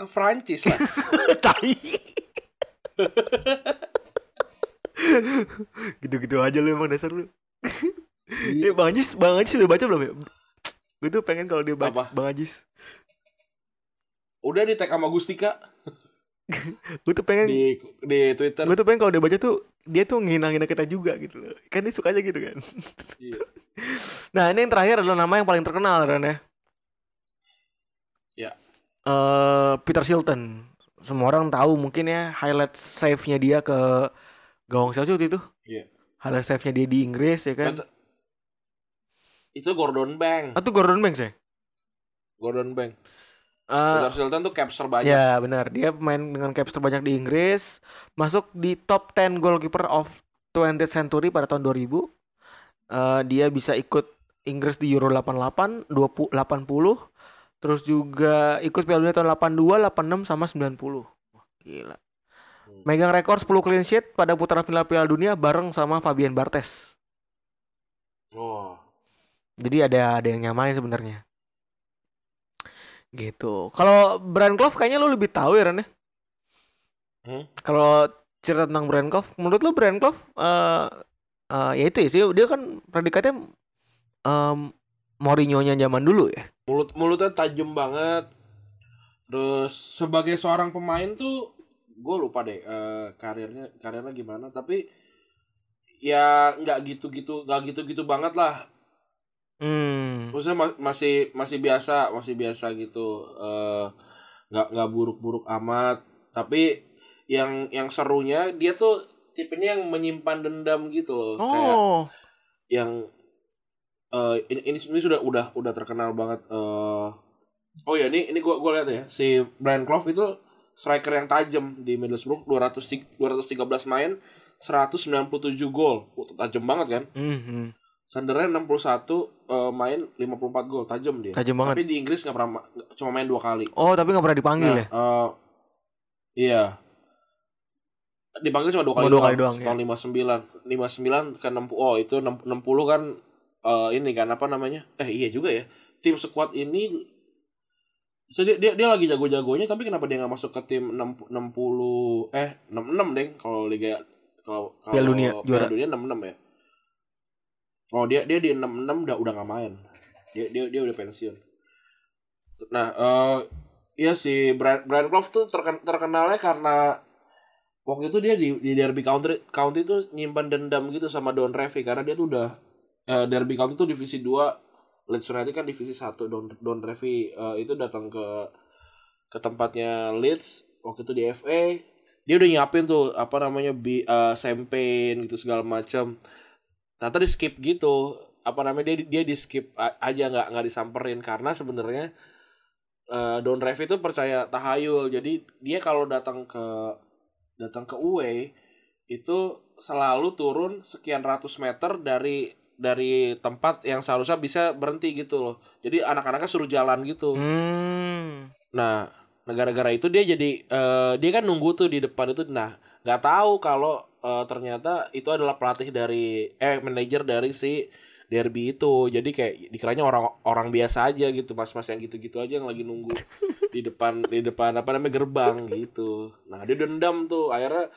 Prancis lah. Tai. Gitu-gitu aja lu emang dasar lu. Eh, Bang Ajis, Bang Ajis udah baca belum ya? Gue tuh pengen kalau dia baca Apa? Bang Ajis. Udah di tag sama Gustika Gue tuh pengen di di Twitter. gue tuh pengen kalau dia baca tuh dia tuh ngina-ngina kita juga gitu loh. Kan dia suka aja gitu kan. Iya. Nah, ini yang terakhir adalah nama yang paling terkenal kan ya. Ya. eh Peter Shilton. Semua orang tahu mungkin ya highlight save-nya dia ke gawang Chelsea waktu itu. Iya. Highlight save-nya dia di Inggris ya kan. Bet- Itu Gordon Banks. Atau Gordon Banks ya? Gordon Banks. Eh, Peter Shilton tuh capture banyak. Ya benar, dia pemain dengan caps terbanyak di Inggris, masuk di top 10 goalkeeper of 20th century pada tahun 2000. Eh, dia bisa ikut Inggris di Euro 88, 20, 80, terus juga ikut Piala Dunia tahun 82, 86 sama 90. Wah, gila. Hmm. Megang rekor 10 clean sheet pada putaran final Piala Dunia bareng sama Fabian Barthez. Oh. Jadi ada ada yang nyamain sebenarnya. Gitu. Kalau Brian Clough kayaknya lu lebih tahu ya Ren ya? Hmm? Kalau cerita tentang Brian Clough, menurut lu Brian Clough eh eh, ya itu ya sih dia kan predikatnya em Mourinho-nya zaman dulu ya. Mulut mulutnya tajam banget. Terus sebagai seorang pemain tuh gue lupa deh eh, karirnya karirnya gimana tapi ya nggak gitu-gitu nggak gitu-gitu banget lah Hmm. maksudnya ma- masih masih biasa masih biasa gitu. Eh, nggak nggak buruk-buruk amat. Tapi yang yang serunya dia tuh tipenya yang menyimpan dendam gitu loh. Kayak Oh. yang eh ini, ini ini sudah udah udah terkenal banget eh. Oh ya ini ini gua gua lihat ya. Si Brian Clough itu striker yang tajam di Middlesbrough 200 213 main 197 gol. Tajam banget kan? Mhm. Sunderland 61 eh, main 54 gol tajam dia Tajam banget. tapi di Inggris nggak pernah ma- cuma main dua kali Oh, tapi nggak pernah dipanggil Nah, ya? eh, iya. Dipanggil cuma dua Cuma kali dua kali doang, Tahun 59. 59 ke 60. Oh, itu 60 kan eh, ini kan apa namanya? Eh iya juga ya. Tim squad ini so, dia, dia, dia lagi jago-jagonya tapi kenapa dia nggak masuk ke tim 60 60 eh 66 deng kalau liga kalau kalau Piala Dunia, juara. Dunia 66 ya. Oh, dia dia di 66 udah udah nggak main. Dia dia dia udah pensiun. Nah, eh iya sih Brian, Brian Clough tuh terken- terkenalnya karena waktu itu dia di, di Derby County County tuh nyimpan dendam gitu sama Don Revy karena dia tuh udah eh, Derby County tuh divisi 2 Leeds United kan divisi 1 Don Don Revy eh, itu datang ke ke tempatnya Leeds waktu itu di FA dia udah nyiapin tuh apa namanya bi eh, champagne gitu segala macam ternyata di skip gitu. Apa namanya dia dia di skip aja nggak nggak disamperin. Karena sebenarnya eh, Don Revy itu percaya tahayul jadi dia kalau datang ke datang ke away itu selalu turun sekian ratus meter dari dari tempat yang seharusnya bisa berhenti gitu loh. Jadi anak-anaknya suruh jalan gitu. Hmm. Nah, gara-gara itu dia jadi eh, dia kan nunggu tuh di depan itu. Nah, nggak tahu kalau eh, ternyata itu adalah pelatih dari eh manajer dari si Derby itu. Jadi kayak dikiranya orang orang biasa aja gitu, mas-mas yang gitu-gitu aja yang lagi nunggu di depan di depan apa namanya gerbang gitu. Nah, dia dendam tuh. Akhirnya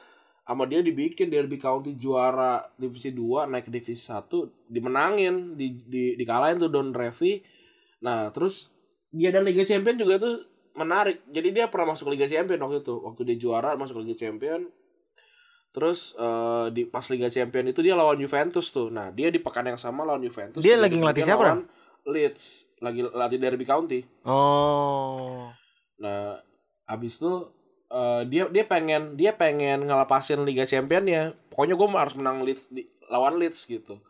sama dia dibikin Derby County juara divisi 2 naik ke divisi 1 dimenangin di, di dikalahin tuh Don Revy nah terus dia dan Liga Champion juga tuh menarik jadi dia pernah masuk Liga Champion waktu itu waktu dia juara masuk Liga Champion terus eh, di pas Liga Champion itu dia lawan Juventus tuh nah dia di pekan yang sama lawan Juventus Dia lagi ngelatih siapa, lawan Leeds lagi latih Derby County Oh. Nah, abis itu eh, dia dia pengen dia pengen ngelepasin Liga Champion ya. Pokoknya gue harus menang Leeds di, lawan Leeds gitu.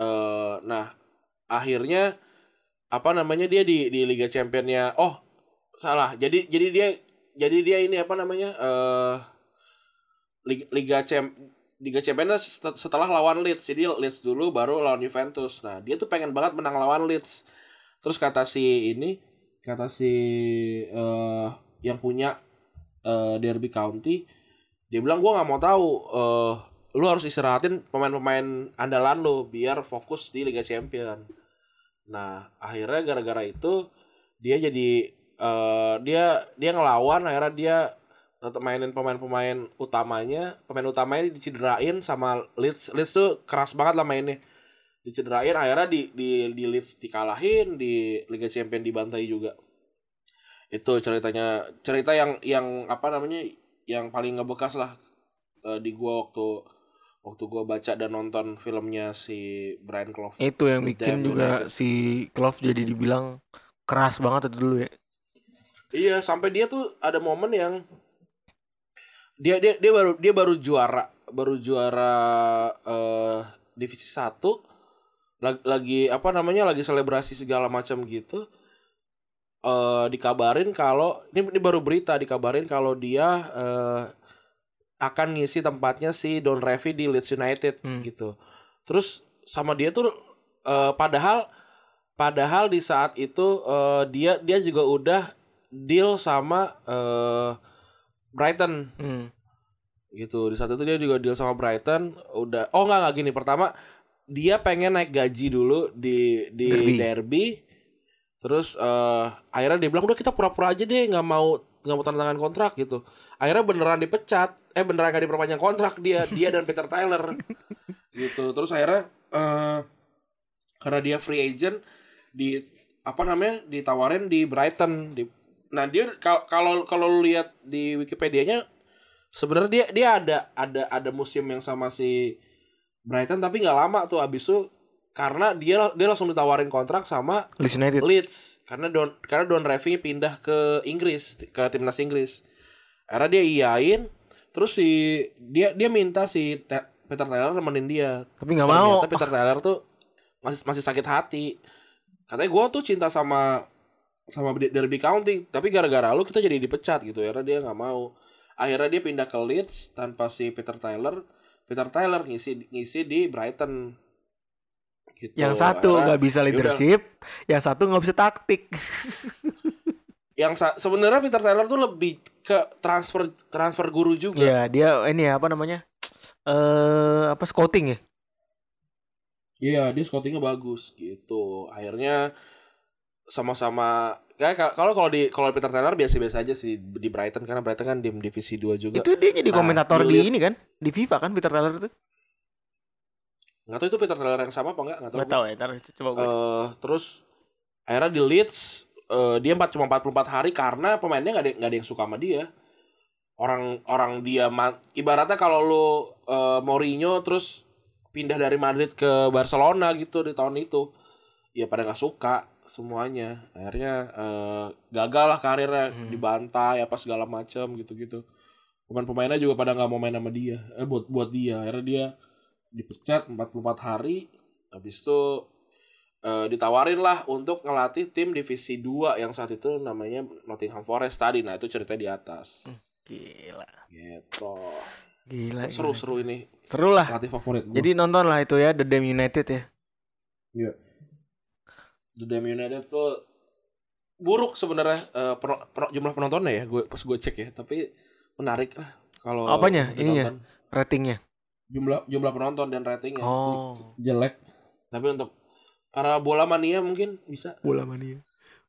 eh nah, akhirnya apa namanya dia di di Liga Championnya. Oh, salah. Jadi jadi dia jadi dia ini apa namanya? eh Liga Liga Champ Liga Championnya set- setelah lawan Leeds. Jadi Leeds dulu baru lawan Juventus. Nah, dia tuh pengen banget menang lawan Leeds. Terus kata si ini kata si eh yang punya eh Derby County dia bilang gua nggak mau tahu eh lu harus istirahatin pemain-pemain andalan lu biar fokus di Liga Champion. Nah, akhirnya gara-gara itu dia jadi eh dia dia ngelawan akhirnya dia mainin pemain-pemain utamanya, pemain utamanya dicederain sama Leeds. Leeds tuh keras banget lah mainnya. Dicederain akhirnya di di di Leeds dikalahin, di Liga Champion dibantai juga. Itu ceritanya cerita yang yang apa namanya? yang paling ngebekas lah eh, di gua waktu waktu gua baca dan nonton filmnya si Brian Clough. Itu yang bikin Damn juga United. si Clough jadi dibilang keras banget itu dulu ya. Iya, sampai dia tuh ada momen yang dia dia dia baru dia baru juara, baru juara eh divisi 1 lagi, lagi apa namanya lagi selebrasi segala macam gitu. eh dikabarin kalau ini, ini baru berita dikabarin kalau dia eh akan ngisi tempatnya si Don Revy di Leeds United Hmm. gitu. Terus sama dia tuh eh padahal padahal di saat itu eh, dia dia juga udah deal sama eh Brighton Hmm. gitu. Di saat itu dia juga deal sama Brighton udah oh enggak enggak gini. Pertama dia pengen naik gaji dulu di di Derby. derby. Terus eh akhirnya dia bilang udah kita pura-pura aja deh nggak mau nggak mau tanda tangan kontrak gitu. Akhirnya beneran dipecat. Eh beneran gak diperpanjang kontrak dia dia dan Peter Tyler gitu. Terus akhirnya eh karena dia free agent di apa namanya ditawarin di Brighton di nah dia kal- kalau kalau lu lihat di Wikipedia-nya sebenarnya dia dia ada ada ada musim yang sama si Brighton tapi nggak lama tuh abis itu karena dia dia langsung ditawarin kontrak sama Leeds United. Leeds karena Don karena Don Revy pindah ke Inggris ke timnas Inggris akhirnya dia iyain terus si dia dia minta si Te- Peter Taylor nemenin dia Tapi nggak mau. Peter Taylor tuh masih masih sakit hati. Katanya gue tuh cinta sama sama Derby County, tapi gara-gara lu kita jadi dipecat gitu. Akhirnya dia nggak mau. Akhirnya dia pindah ke Leeds tanpa si Peter Taylor. Peter Taylor ngisi ngisi di Brighton. Gitu. Yang satu nggak bisa yaudah. leadership, yang satu nggak bisa taktik. Yang sebenarnya Peter Taylor tuh lebih ke transfer transfer guru juga. Iya, dia ini ya, apa namanya? Eh apa scouting ya? Iya, dia scoutingnya bagus gitu. Akhirnya sama-sama kayak ka- kalau kalau di kalau Peter Taylor biasa-biasa aja sih di Brighton karena Brighton kan di divisi 2 juga. Itu dia jadi Nah, komentator di di ini kan? Di FIFA kan Peter Taylor itu? Nggak tahu itu Peter Taylor yang sama apa enggak? Nggak tahu. Gak tahu ya, ntar coba gue. Eh, terus akhirnya di Leeds eh, dia empat cuma 44 hari karena pemainnya nggak ada nggak ada yang suka sama dia. Orang orang dia ibaratnya kalau lu eh, Mourinho terus pindah dari Madrid ke Barcelona gitu di tahun itu. Ya pada nggak suka semuanya. Akhirnya eh, gagal lah karirnya Hmm. dibantai apa segala macam gitu-gitu. Pemain-pemainnya juga pada nggak mau main sama dia. Eh buat buat dia. Akhirnya dia dipecat 44 hari. Habis itu eh, ditawarin lah untuk ngelatih tim divisi 2 yang saat itu namanya Nottingham Forest tadi. Nah, itu ceritanya di atas. Gila. Gitu. Gila. Seru-seru ini. Seru lah. Pelatih favorit gue. Jadi nonton lah itu ya The Damn United ya. Iya. The Damn United tuh buruk sebenarnya eh, peno- peno- jumlah penontonnya ya. Gue pas gue cek ya, tapi menarik lah kalau Apanya? Ininya? nonton. Ratingnya. Jumlah jumlah penonton dan ratingnya Oh. jelek. Tapi untuk para bola mania mungkin bisa. Bola mania.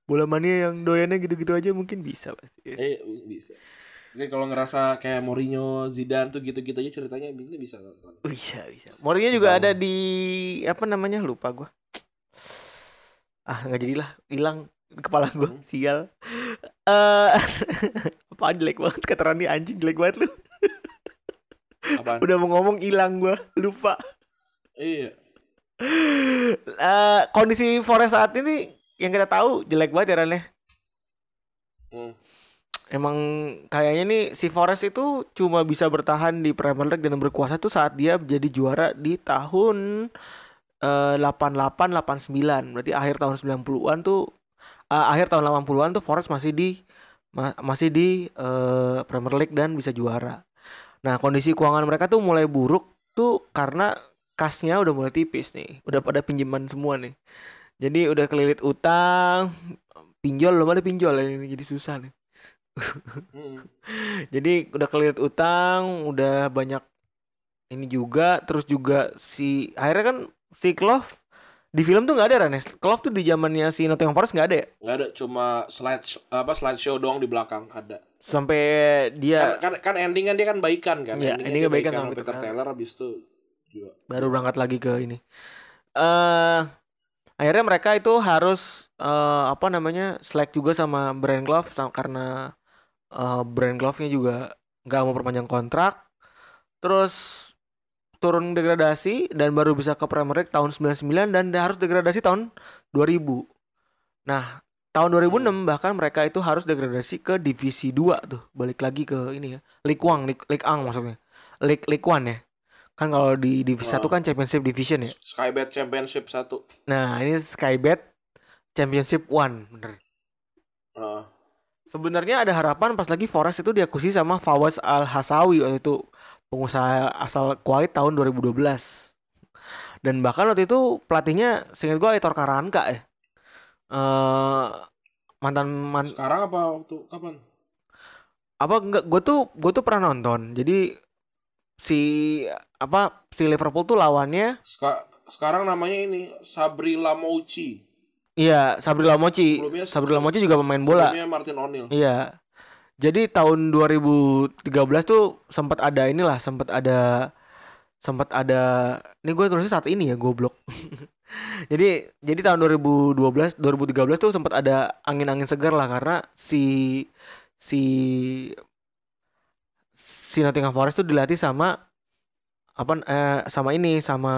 Bola mania yang doyannya gitu-gitu aja mungkin bisa pasti. Eh bisa. Jadi kalau ngerasa kayak Mourinho, Zidane tuh gitu-gitu aja ceritanya ini bisa nonton. Bisa, bisa. Mourinho juga ada di apa namanya? Lupa gua. Ah, nggak jadilah. Hilang kepala gua. Hmm. Sial. Eh apa jelek banget kata Rani anjing jelek banget lu. Apaan? Udah mau ngomong hilang gua, lupa. iya. Eh kondisi Forest saat ini yang kita tahu jelek banget ya ya. Hmm. Emang kayaknya nih si Forest itu cuma bisa bertahan di Premier League dan berkuasa tuh saat dia jadi juara di tahun eh, 88 89. Berarti akhir tahun 90-an tuh eh, akhir tahun 80-an tuh Forest masih di ma- masih di eh, Premier League dan bisa juara. Nah, kondisi keuangan mereka tuh mulai buruk tuh karena kasnya udah mulai tipis nih. Udah pada pinjaman semua nih. Jadi udah kelilit utang, pinjol belum ada pinjol ini jadi susah nih. Hmm. Jadi udah kelilit utang, udah banyak ini juga, terus juga si akhirnya kan si Klopp di film tuh nggak ada Ranes. Klopp tuh di zamannya si Nottingham Forest nggak ada ya. Nggak ada cuma slide apa slideshow doang di belakang ada. Sampai dia Kan, kan kan ending kan dia kan baikan kan. Iya, endingnya dia baikan sama sama Peter Taylor habis itu juga. baru berangkat lagi ke ini. eh akhirnya mereka itu harus eh apa namanya slack juga sama Brand Glove sama, karena eh Brand Glove-nya juga nggak mau perpanjang kontrak. Terus turun degradasi dan baru bisa ke Premier League tahun 99 dan harus degradasi tahun 2000. Nah, tahun 2006 bahkan mereka itu harus degradasi ke divisi 2 tuh balik lagi ke ini ya League One League, League Ang maksudnya League League One ya kan kalau di divisi Oh. satu kan Championship Division ya Skybet Championship 1. nah ini Skybet Championship One bener Heeh. sebenarnya ada harapan pas lagi Forest itu diakuisisi sama Fawaz Al Hasawi waktu itu pengusaha asal Kuwait tahun 2012 dan bahkan waktu itu pelatihnya seingat gue Aitor Karanka ya eh mantan man, Sekarang apa waktu kapan? apa enggak gue tuh gue tuh pernah nonton jadi si apa si Liverpool tuh lawannya Ska- sekarang namanya ini Sabri Lamouchi. iya Sabri Sebelumnya- Sabri Lamoci juga pemain bola Sebelumnya Martin O'Neill. Iya. Jadi tahun 2013 tuh sempat ada inilah, sempat ada sempat ada ini gue tulisnya saat ini ya goblok. jadi jadi tahun 2012 2013 tuh sempat ada angin-angin segar lah karena si si si Nottingham Forest tuh dilatih sama apa eh, sama ini sama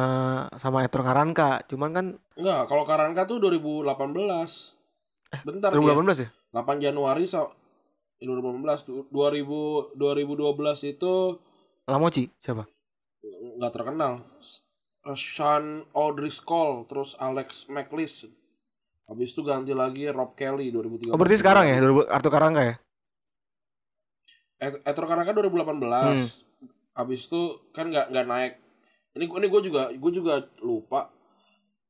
sama Ettore Karanka. Cuman kan Enggak, kalau Karanka tuh 2018. Bentar 2018 ya? dia. 8 Januari 2018 tuh. 2000 2012 itu Lamoci siapa? nggak terkenal. Sean O'Driscoll terus Alex McLeish. Habis itu ganti lagi Rob Kelly 2013. Oh berarti sekarang ya 2000 Arthur Karanka ya? Ettore Karanka 2018. Hmm. Habis itu kan nggak nggak naik. Ini ini gue juga gue juga lupa.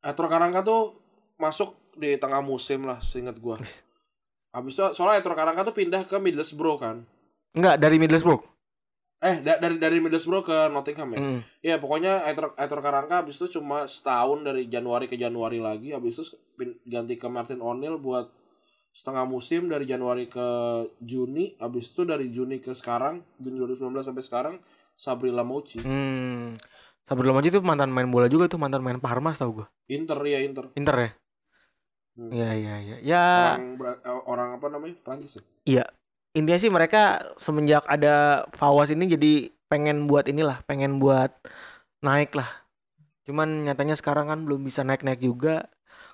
Ettore Karanka tuh masuk di tengah musim lah, seingat gue. Habis itu soalnya Ettore Karanka tuh pindah ke Middlesbrough kan. Enggak, dari Middlesbrough. Eh da- dari dari Middlesbrough ke Nottingham ya. Mm. Ya pokoknya Ettore Ettore Karanka habis itu cuma setahun dari Januari ke Januari lagi. Habis itu ganti ke Martin O'Neill buat setengah musim dari Januari ke Juni. Habis itu dari Juni ke sekarang, Juni 2019 sampai sekarang Sabri Lamouchi. Hmm. Sabri Lamoci itu mantan main bola juga tuh, mantan main Parma tau gue. Inter ya Inter. Inter ya? Hmm. Iya, iya, iya. Ya, Orang orang apa namanya? Prancis ya? iya. Intinya sih mereka semenjak ada Fawaz ini jadi pengen buat inilah, pengen buat naik lah. Cuman nyatanya sekarang kan belum bisa naik-naik juga.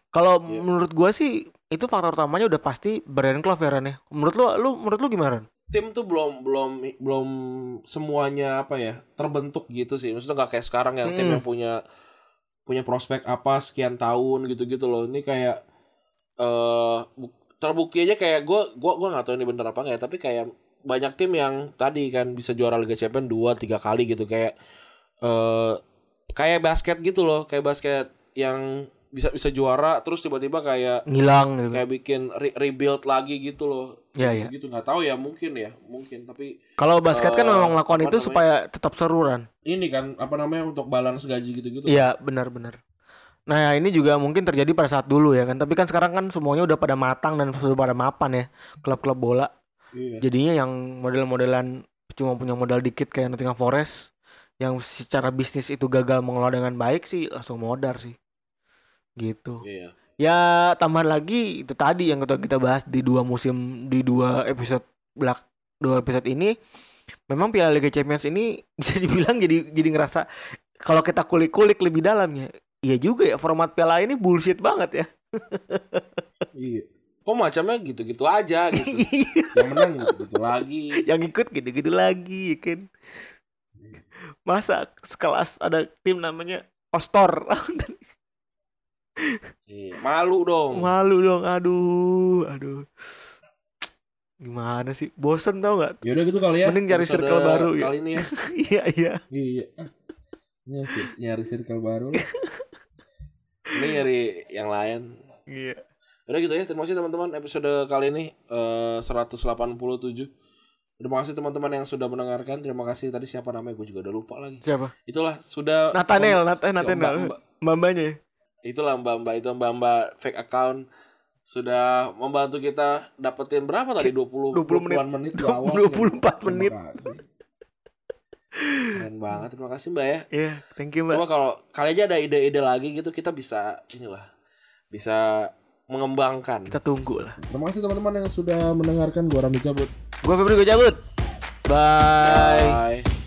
Kalau Iya. menurut gua sih itu faktor utamanya udah pasti Brian Clough ya Ran ya. Menurut lu lu menurut lu gimana? Tim tuh belum belum belum semuanya apa ya terbentuk gitu sih. Maksudnya nggak kayak sekarang yang tim Hmm. yang punya punya prospek apa sekian tahun gitu-gitu loh. Ini kayak eh bu- terbukti aja kayak gue gua gua nggak tahu ini bener apa nggak ya, tapi kayak banyak tim yang tadi kan bisa juara Liga Champions dua tiga kali gitu kayak eh kayak basket gitu loh kayak basket yang bisa bisa juara terus tiba-tiba kayak Ngilang gitu. kayak bikin re- rebuild lagi gitu loh Iya, iya. gitu nggak tahu ya mungkin ya mungkin tapi Kalau basket kan Eh, memang melakukan itu namanya? supaya tetap seru Ran. ini kan apa namanya untuk balance gaji gitu-gitu Iya benar-benar. Nah ini juga mungkin terjadi pada saat dulu ya kan. Tapi kan sekarang kan semuanya udah pada matang dan sudah pada mapan ya klub-klub bola. Iya. Jadinya yang model-modelan cuma punya modal dikit kayak Nottingham Forest yang secara bisnis itu gagal mengelola dengan baik sih langsung modar sih. Gitu. Iya. Ya tambahan lagi itu tadi yang kita kita bahas di dua musim di dua episode belak dua episode ini memang Piala Liga Champions ini bisa dibilang jadi jadi ngerasa kalau kita kulik-kulik lebih dalamnya iya juga ya format piala ini bullshit banget ya Iya. Kok macamnya gitu-gitu aja gitu. yang menang gitu-gitu lagi. yang ikut gitu-gitu lagi ya kan masa sekelas ada tim namanya Ostor Iya. Malu dong. malu dong aduh aduh gimana sih bosen tau nggak Ya udah gitu kali ya. Mending cari circle baru ya. Kali ini ya. iya iya Iya. Ini sih, nyari circle baru. ini nyari yang lain. iya Udah gitu ya. Terima kasih teman-teman episode kali ini eh 187. Terima kasih teman-teman yang sudah mendengarkan. Terima kasih tadi siapa namanya gue juga udah lupa lagi. siapa Itulah sudah Nathaniel, Om- Nath- eh, Nathaniel. Mbak- Mbak- mbak-mbaknya ya? itulah mbak-mbak itu mbak-mbak fake account sudah membantu kita dapetin berapa tadi 20 20 menit. 20-an menit di awal 24 Terima menit. Keren banget. Terima kasih mbak ya. Iya thank you mbak. Coba kalau kali aja ada ide-ide lagi gitu kita bisa inilah bisa mengembangkan. Kita tunggu lah. Terima kasih teman-teman yang sudah mendengarkan. Gua Rambi cabut. Gue Febri gue cabut bye. Bye